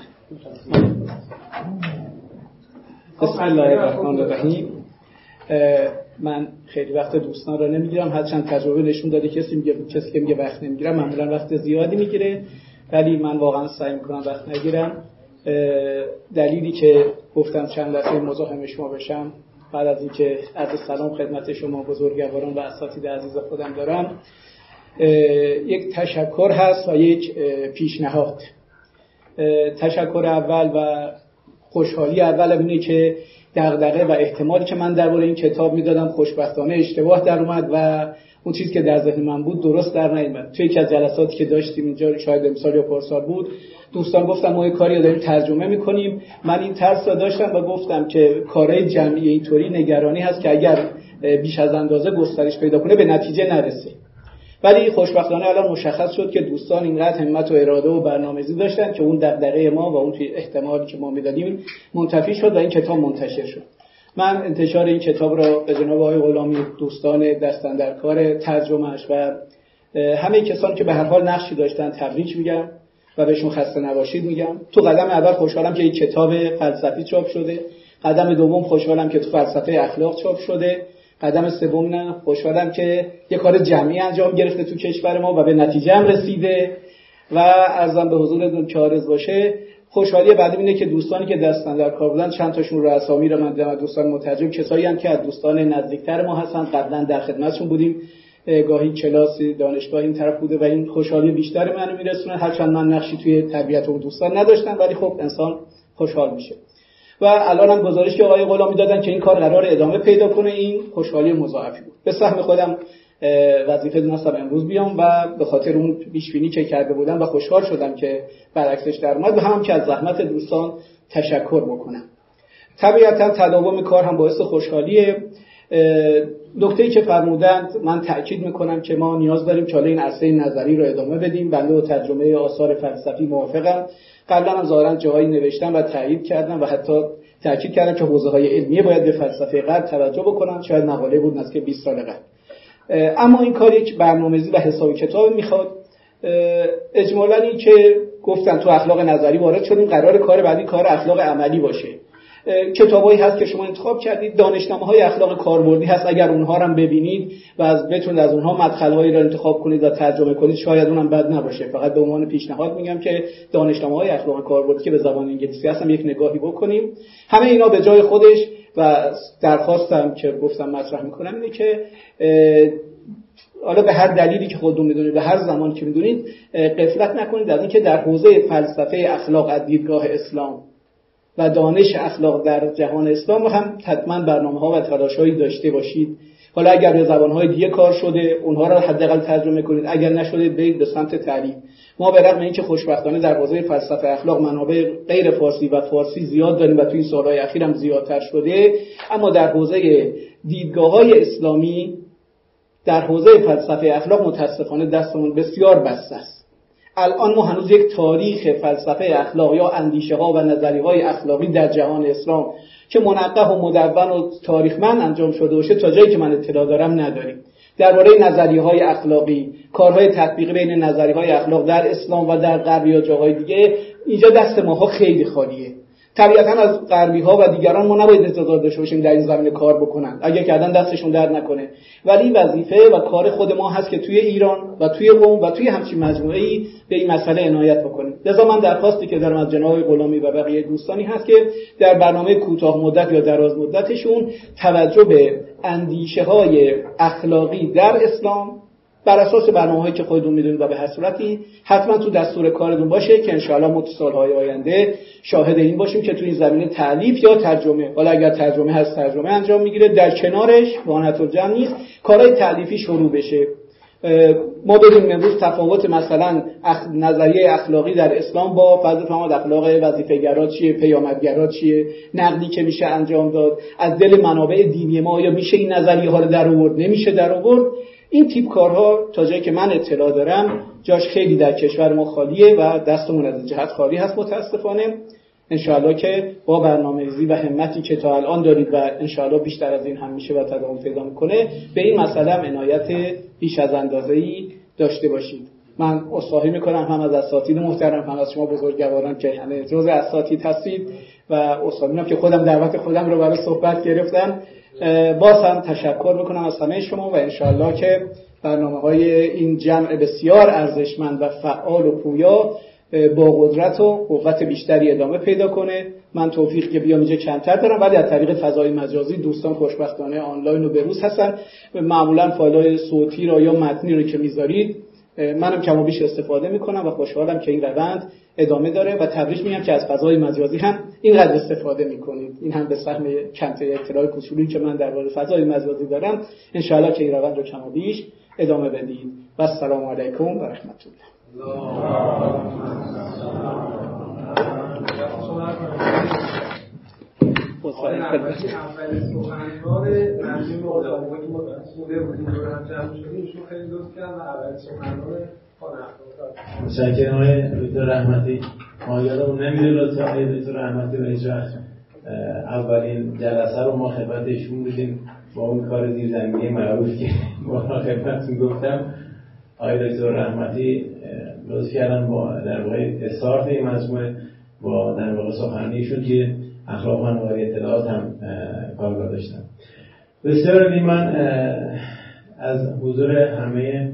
بسم الله الرحمن الرحیم. من خیلی وقت دوستان را نمی‌گیرم. هرچند تجربه نشون داده کسی میگه کسی که میگه وقت نمی‌گیرم معمولا وقت زیادی می‌گیره. ولی من واقعا سعی می‌کنم وقت نگیرم. دلیلی که گفتم چند دفعه مزاحم شما بشم بعد از اینکه از سلام خدمت شما بزرگواران و اساتید عزیز خودم دارم یک تشکر هست و یک پیشنهاد. تشکر اول و خوشحالی اول اینه که دغدغه و احتمالی که من درباره این کتاب می‌دادم خوشبختانه اشتباه در اومد و اون چیزی که در ذهن من بود درست در نیامد توی یکی از جلساتی که داشتیم اینجا شاید امسال یا پارسال بود دوستان گفتم ما یه کاری داریم ترجمه می‌کنیم. من این ترس را داشتم و گفتم که کارهای جمعی اینطوری نگرانی هست که اگر بیش از اندازه گسترش پیدا کنه به نتیجه نرسه. ولی خوشبختانه الان مشخص شد که دوستان اینقدر همت و اراده و برنامه‌ریزی داشتن که اون دغدغه ما و اون توی احتمالی که ما می‌دادیم منتفی شد و این کتاب منتشر شد. من انتشار این کتاب را به جناب آقای غلامی دوستان دستن در کار ترجمهش و همه کسانی که به هر حال نقشی داشتن تبریک میگم و بهشون خسته نباشید میگم. تو قدم اول خوشحالم که این کتاب فلسفی چاپ شده. قدم دوم خوشحالم که تو فلسفه اخلاق چاپ شده. قدم سوم نه خوشحالم که یه کار جمعی انجام گرفته تو کشور ما و به نتیجه هم رسیده. و ارزم به حضورتون که باشه. خوشحالی بعدی اینه که دوستانی که دستن در کار بودن چند تاشون رو اسامی رو من دیدم دوستان مترجم کسایی هم که از دوستان نزدیکتر ما هستن قبلا در خدمتشون بودیم. گاهی کلاسی دانشگاه این طرف بوده و این خوشحالی بیشتر منو میرسونه. هرچند من نقشی توی طبیعت اون دوستان نداشتم ولی خب انسان خوشحال میشه. و الان هم گزارش که آقای غلامی دادن که این کار قرار ادامه پیدا کنه این خوشحالی مضاعفی بود. به سهم خودم وظیفه دونستم امروز بیام و به خاطر اون پیشبینی که کرده بودم و خوشحال شدم که برعکسش در اومد و هم که از زحمت دوستان تشکر بکنم. طبیعتا تداوم کار هم باعث خوشحالیه. نکته که فرمودند من تاکید می‌کنم که ما نیاز داریم که این عرصه نظری رو ادامه بدیم. بنده و ترجمه آثار فلسفی موافقم. قبلا هم ظاهرا جاهایی نوشتم و تایید کردم و حتی تاکید کردم که حوزه های علمیه باید به فلسفه غرب توجه بکنن. شاید مقاله بود نزدیک 20 سال قبل. اما این کار یک برنامه‌ریزی و حساب کتاب می‌خواد. اجمالا این که گفتن تو اخلاق نظری وارد شدیم قرار کار بعدی کار اخلاق عملی باشه. کتابایی هست که شما انتخاب کردید دانشنامه های اخلاق کاربردی هست اگر اونها رو ببینید و از بتونید از اونها مدخل هایی رو انتخاب کنید و ترجمه کنید شاید اونم بد نباشه. فقط به عنوان پیشنهاد میگم که دانشنامه های اخلاق کاربردی که به زبان انگلیسی هستم یک نگاهی بکنیم. همه اینا به جای خودش. و درخواستم که گفتم مطرح می‌کنم اینه که حالا به هر دلیلی که خودتون می‌دونید به هر زمان که می‌دونید قفلت نکنید از اینکه در حوزه فلسفه اخلاق از دیدگاه اسلام و دانش اخلاق در جهان اسلام هم حتما برنامه ها و تلاش داشته باشید. حالا اگر به زبان های دیگه کار شده اونها را حداقل ترجمه کنید. اگر نشده برید به سمت تعلیم. ما به رغم اینکه خوشبختانه در حوزه فلسفه اخلاق منابع غیر فارسی و فارسی زیاد داریم و توی این سالهای اخیر هم زیادتر شده اما در حوزه دیدگاه های اسلامی در حوزه فلسفه اخلاق متاسفانه دستمون بسیار بسته است. الان ما هنوز یک تاریخ فلسفه اخلاق یا اندیشه ها و نظری های اخلاقی در جهان اسلام که منقه و مدون و تاریخمند انجام شده باشه تا جایی که من اطلاع دارم نداریم. درباره نظریه های اخلاقی کارهای تطبیقی بین نظریه های اخلاق در اسلام و در غرب یا جاهای دیگه اینجا دست ماها خیلی خالیه. طبیعتا از غربی ها و دیگران ما نباید انتظار داشته باشیم در این زمینه کار بکنن. اگر کردن دستشون در نکنه. ولی وظیفه و کار خود ما هست که توی ایران و توی قوم و توی همچین مجموعه ای به این مسئله عنایت بکنیم. لذا من درخواستی که دارم از جناب غلامی و بقیه دوستانی هست که در برنامه کوتاه مدت یا دراز مدتشون توجه به اندیشه های اخلاقی در اسلام بر اساس برنامه‌هایی که خودتون می‌دونید و به هر صورتی حتما تو دستور کارتون باشه که انشاءالله تو سالهای آینده شاهد این باشیم که تو این زمینه تعلیف یا ترجمه. حالا اگر ترجمه هست ترجمه انجام می‌گیره. در کنارش وانت الجمع نیست کارهای تعلیفی شروع بشه. ما بدونیم امروز تفاوت مثلا اخ... نظریه اخلاقی در اسلام با فرض فرماد اخلاق وظیفه‌گرا چیه پیامدگرا چیه نقدی که میشه انجام داد از دل منابع دینی ما یا میشه این نظریه ها رو در آورد؟ نمیشه در آورد؟ این تیپ کارها تا جایی که من اطلاع دارم جاش خیلی در کشور ما خالیه و دستمون از جهت خالی هست متاسفانه. انشاءالله که با برنامه ریزی و همتی که تا الان دارید و انشاءالله بیشتر از این هم میشه و تداوم پیدا می‌کنه به این مسئله هم عنایت بیش از اندازه ای داشته باشید. من اصلاحی می‌کنم هم از اساتید محترم هم از شما بزرگواران که همه جز اساتید هستید و اصلاحی که خودم دعوت خودم رو برای صحبت گرفتم باز هم تشکر می‌کنم از همه شما و انشاءالله که برنامه های این جمع بسیار ارزشمند و فعال و پویا با قدرت و قوت بیشتری ادامه پیدا کنه. من توفیق که بیام اینجا کمتر دارم ولی از طریق فضای مجازی دوستان خوشبختانه آنلاین و بروز هستن. معمولا فایل صوتی را یا متنی رو که می‌ذارید منم کم و بیش استفاده می‌کنم و خوشحالم که این روند ادامه داره و تبریک میگم که از فضای مجازی هم اینقدر استفاده می‌کنید. این هم به سهم کمت اطلاع کوچولی که من در مورد فضای مجازی دارم. انشاءالله که این روند رو کم و بیش ادامه بدید. و السلام علیکم و رحمت الله اولین سخنران نجیم مقدمه که ما بوده بودیم رو هم جمع شدیم. ایشون خیلی لطف کرد و اولین سخنران متشکرم آقای دکتر رحمتی. ما یادمون نمیره لطفا. آقای دکتر رحمتی به هیچ اولین جلسه رو ما خدمت ایشون بودیم. با اون کار زیرزمینی معروف که ما خدمتتون گفتم. آقای دکتر رحمتی لطف کردن با در واقع استارت این مجموعه با در واقع سخنرانیشون که اخلاق و اطلاعات هم کار داشتم. بسیار من از حضور همه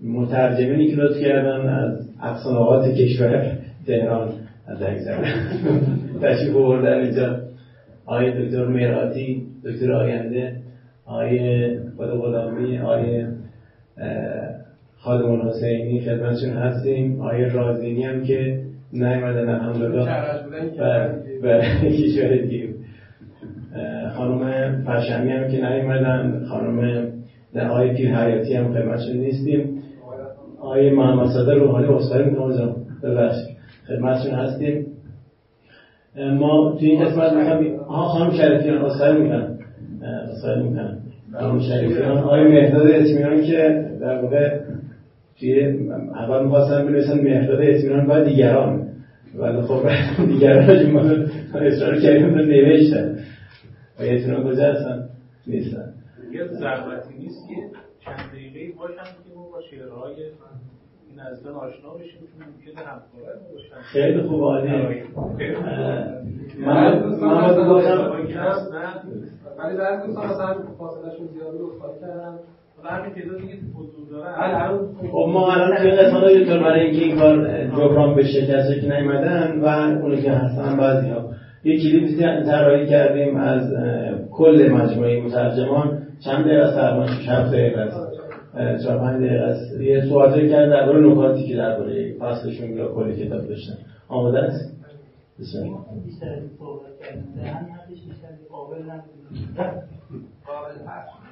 مترجمینی که لطف کردن از افسانه‌هات کشور تهران. از اکثر تشریف بردن اینجا. آقای دکتر میراتی دکتر آینده آقای خود غلامی آقای خادم حسینی خدمتشون هستیم. آقای رازینی هم که نیومدن الحمدلله برای کشور دیگه خانم فرشمی هم که نیومدن خانم آقای پیر حیاتی هم خدمتشون نیستیم. آقای محمد صادق روحانی اصفایی می‌کنم جان ببخشید خدمتشون هستیم. ما توی این قسمت می‌خوام آها خانم شریفیان اصفایی می‌کنم اصفایی می‌کنم خانم شریفیان. آقای مهداد اطمینان که در واقع توی اول می‌خواستم بنویسن مهداد اطمینان بعد دیگران. ولی خب دیگران ما اصرار کردیم رو نوشتن. و اطمینان کجا هستن؟ نیستن. یه ضربتی نیست که چند دقیقه باشن که ما با شعرهای این نزدان آشنا بشیم خیلی خوب عالی. من من باید گفتم ولی بعضی دوستان مثلا فاصلهشون زیاده رو خواهی کردن و همین تعداد دیگه حضور داره. خب ما الان توی قسمت های دکتر برای اینکه این کار جبران بشه کسی که نیومدن و اونی که هستن بعضی ها. یه کلیپ طراحی کردیم از کل مجموعه مترجمان. چند دقیقه است؟ تقریبا 6 7 دقیقه است. پنج دقیقه است. یه صحبتی کرد درباره نکاتی که درباره فصلشون یا کل کتاب داشتن. آماده است بسم الله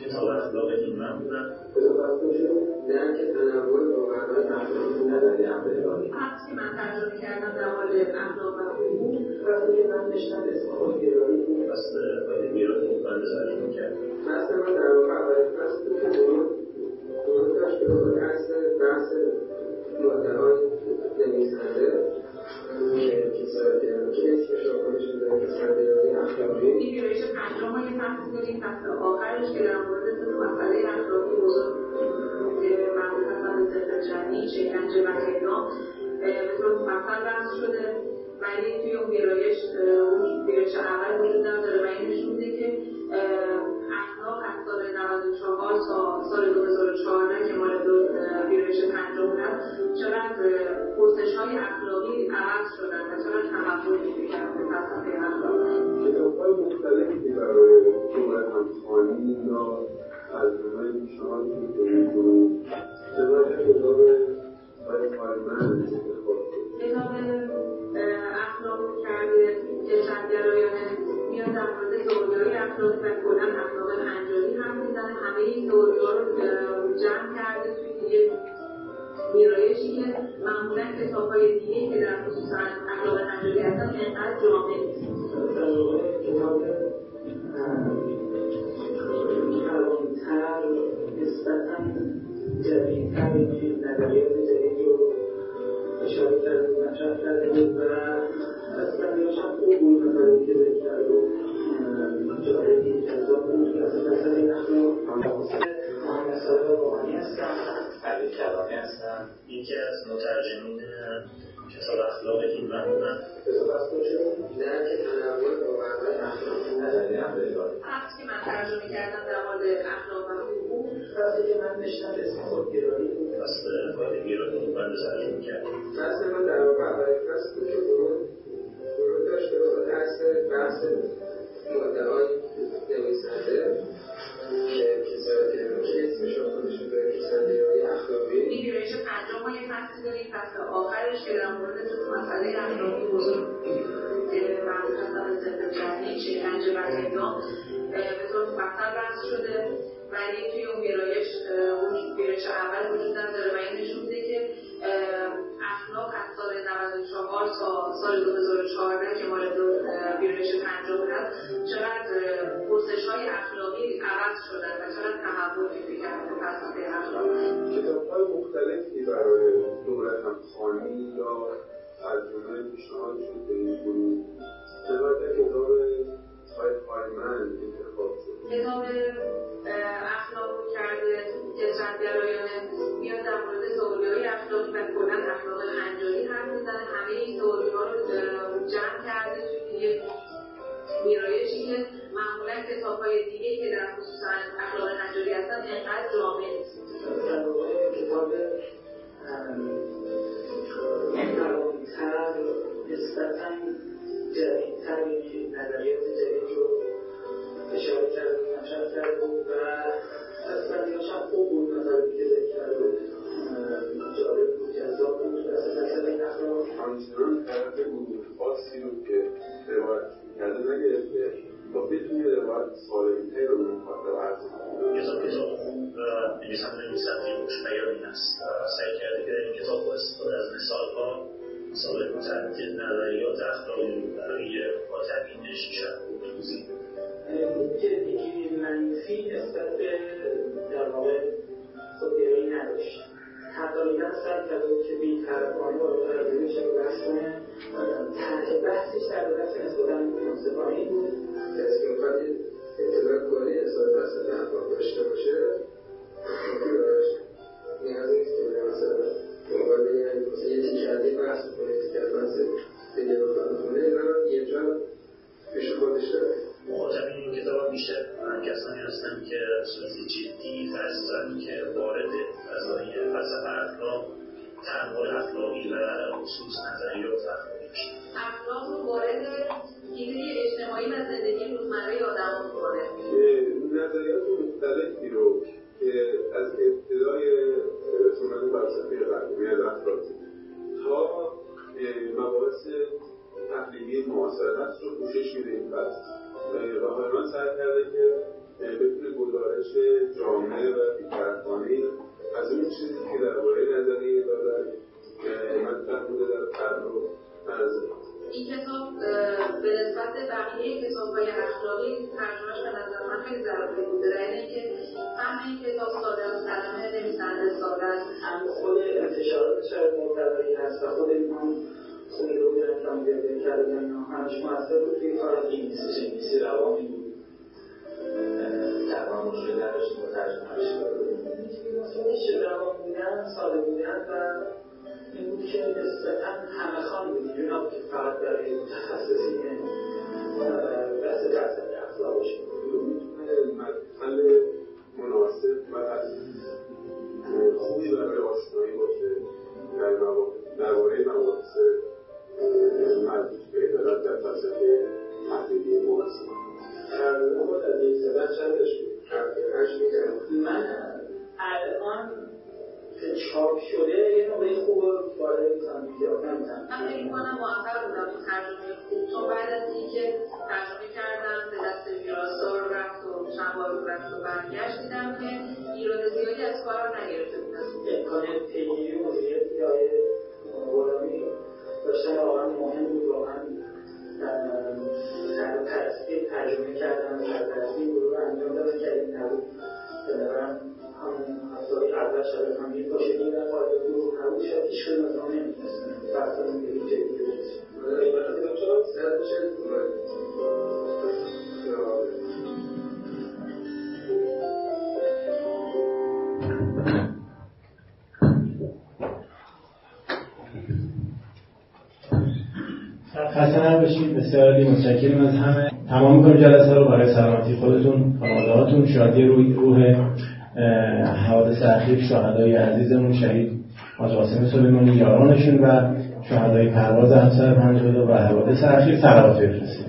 کتاب اخلاق ایمان بودم درک تنوع باورهای اخلاقی نظری امریکایی وقتی من ترجمه کردم در مورد اخلاق و حقوق وقتی که من داشتم اسم گرایی راست باید بیرون بند ترجمه کرد. بحث من در واقع اولین که داشت که به بحث بحث مدعای نویسنده ولی توی ویرایش اون ویرایش اول وجود نداره و این نشون میده که اخلاق از سال 94 تا سال 2014 که مال ویرایش پنجم هست چقدر پرسش های اخلاقی عوض شدن و چقدر تحول پیدا کرده فلسفه اخلاق. کتاب های مختلفی برای جمعه همخوانی یا ترجمه پیشنهادی که چنانچه کتاب برای انتخاب کتاب اخلاق کرده کشورگرایانه میاد در مورد تئوریهای اخلاقی و کلا اخلاق پنجاهی حرف می‌زنه همه این تئوریها رو جمع کرده توی یه ویرایشی که معمولا کتابهای دیگه که در خصوص اخلاق پنجاهی هستن انقدر جامع نیست اخلاق و حقوق وقتی من داشتم اسم خودگرایی راست باید بیرون بند ترجمه کرد بحث من در واقع اولین فصل بود که درود درود داشت به بحث بحث مدعای که اسمش خودش داره نویسندگی اخلاقی ویرایش پنجم ما یه آخرش که در مورد مسئله اخلاقی بزرگ که مربوط هستن به ضد جنی شکنجه و اعدام به طور مفصل شده ولی توی اون ویرایش اون ویرایش اول وجود نداره و این نشون میده که اخلاق از سال 94 تا سال 2014 که مال ویرایش پنجم هست چقدر پرسش های اخلاقی عوض شدن و چقدر تحول پیدا کرده فلسفه اخلاق. کتاب های مختلفی برای دوره همخوانی یا ترجمه پیشنهادی شد به این گروه چنانچه کتاب های پایمن انتخاب شد؟ کتاب اخلاق رو کرده کسرتگرایانه میاد در مورد تئوریهای اخلاقی و کلا اخلاق پنجاهی حرف می‌زنه. همه این تئوریها رو جمع کرده توی یه ویرایشی که معمولا کتابهای دیگه که در خصوص اخلاق پنجاهی هستن انقدر جامع نیست. کتاب نسبتا جدیدتر نظریات جدید رو همچنان طرف گروه خاصی رو که روایت کرده نگرفته تا بتونی روایت سالمتری رو به مخاطب عرض کنه کتاب کتاب خوب نویسنده نویسنده خوش بیانی است سعی کرده که این کتاب با استفاده از مثالها مسائل متعدد نظریات اخلاقی برای مخاطبینش شرح و دیگری منفی نسبت به در واقع خودگرایی نداشت تقریبا سعی کرده که بی طرفانه با طرفی بشه بحث کنه طرح بحثش در دست نسبتا منصفانه بود که می‌خواد اطلاع کلی اظهار بحث اخلاق داشته. باشه نیاز نیست که مثلا مثلا یه تیکردی بحث کنه تیکرد بحث دیگه بخواد کنه اینا یه جا پیش خودش داره معجب این کتاب بیشتر من کسانی هستم که صورت جدی فرض که وارد فضای فلسفه اخلاق تنوع اخلاقی و خصوص نظری و تخلیقی اخلاق رو وارد ایده اجتماعی و زندگی روزمره آدم می‌کنه نظریات مختلفی رو که از ابتدای رسومت فلسفه غربی اخلاقی تا مباحث تحلیلی معاصر هست رو پوشش میده این فصل و حالا سعی کرده که بتونه گزارش جامعه و بیطرفانه از اون چیزی که درباره نظریه دارن مطرح بوده در قرن رو این کتاب به نسبت بقیه کتاب های اخلاقی ترجمهش به نظر من خیلی ضروری بوده. در اینکه فهم این کتاب ساده است کلمه نویسنده ساده است. هم خود انتشارات شاید محتوایی هست و خود این خونی رو کم بیاده کردن همش موثر بود توی کار انگلیسی انگلیسی روامی بود تقریبا مشکل نداشت با ترجمهش میشه روان و این بود که نسبتا همه خان بود اینجوری نبود که فقط برای متخصصین بحث درصد اخلاقش محل مناسب و خوبی برای آشنایی باشه درباره مباحث مربوط به عدالت در فلسفه تحلیلی معاصر ترجمه خود از یک سبت بود میگم من الان چاپ شده یه نوعی خوب وارد می‌کنم زیاد نمی‌تونم من فکر می‌کنم موفق بودم تو ترجمه خوب چون بعد از اینکه ترجمه کردم به دست ویراستار رفت و چند بار رفت و برگشت دیدم که ایراد زیادی از کار نگرفته بودم امکان پیگیری مدیریت های غلامی داشتن واقعا مهم بود واقعا پرستی ترجمه کردن و سرپرستی گروه رو انجام دادن که این نبود. به نظرم همون هفتههای اول شاید هم یک باشه این و قاعده گروه نبود شاید هیچ کدوم از ما نمی‌تونستن. اون به هیچ جدی بسیار متشکرم از همه. تمام می‌کنیم جلسه رو برای سلامتی خودتون خانوادهاتون شادی روی روح حوادث اخیر شهدای عزیزمون شهید حاج قاسم سلیمانی یارانشون و شهدای پرواز همسر پنجاه و حوادث اخیر. صلوات بفرستید.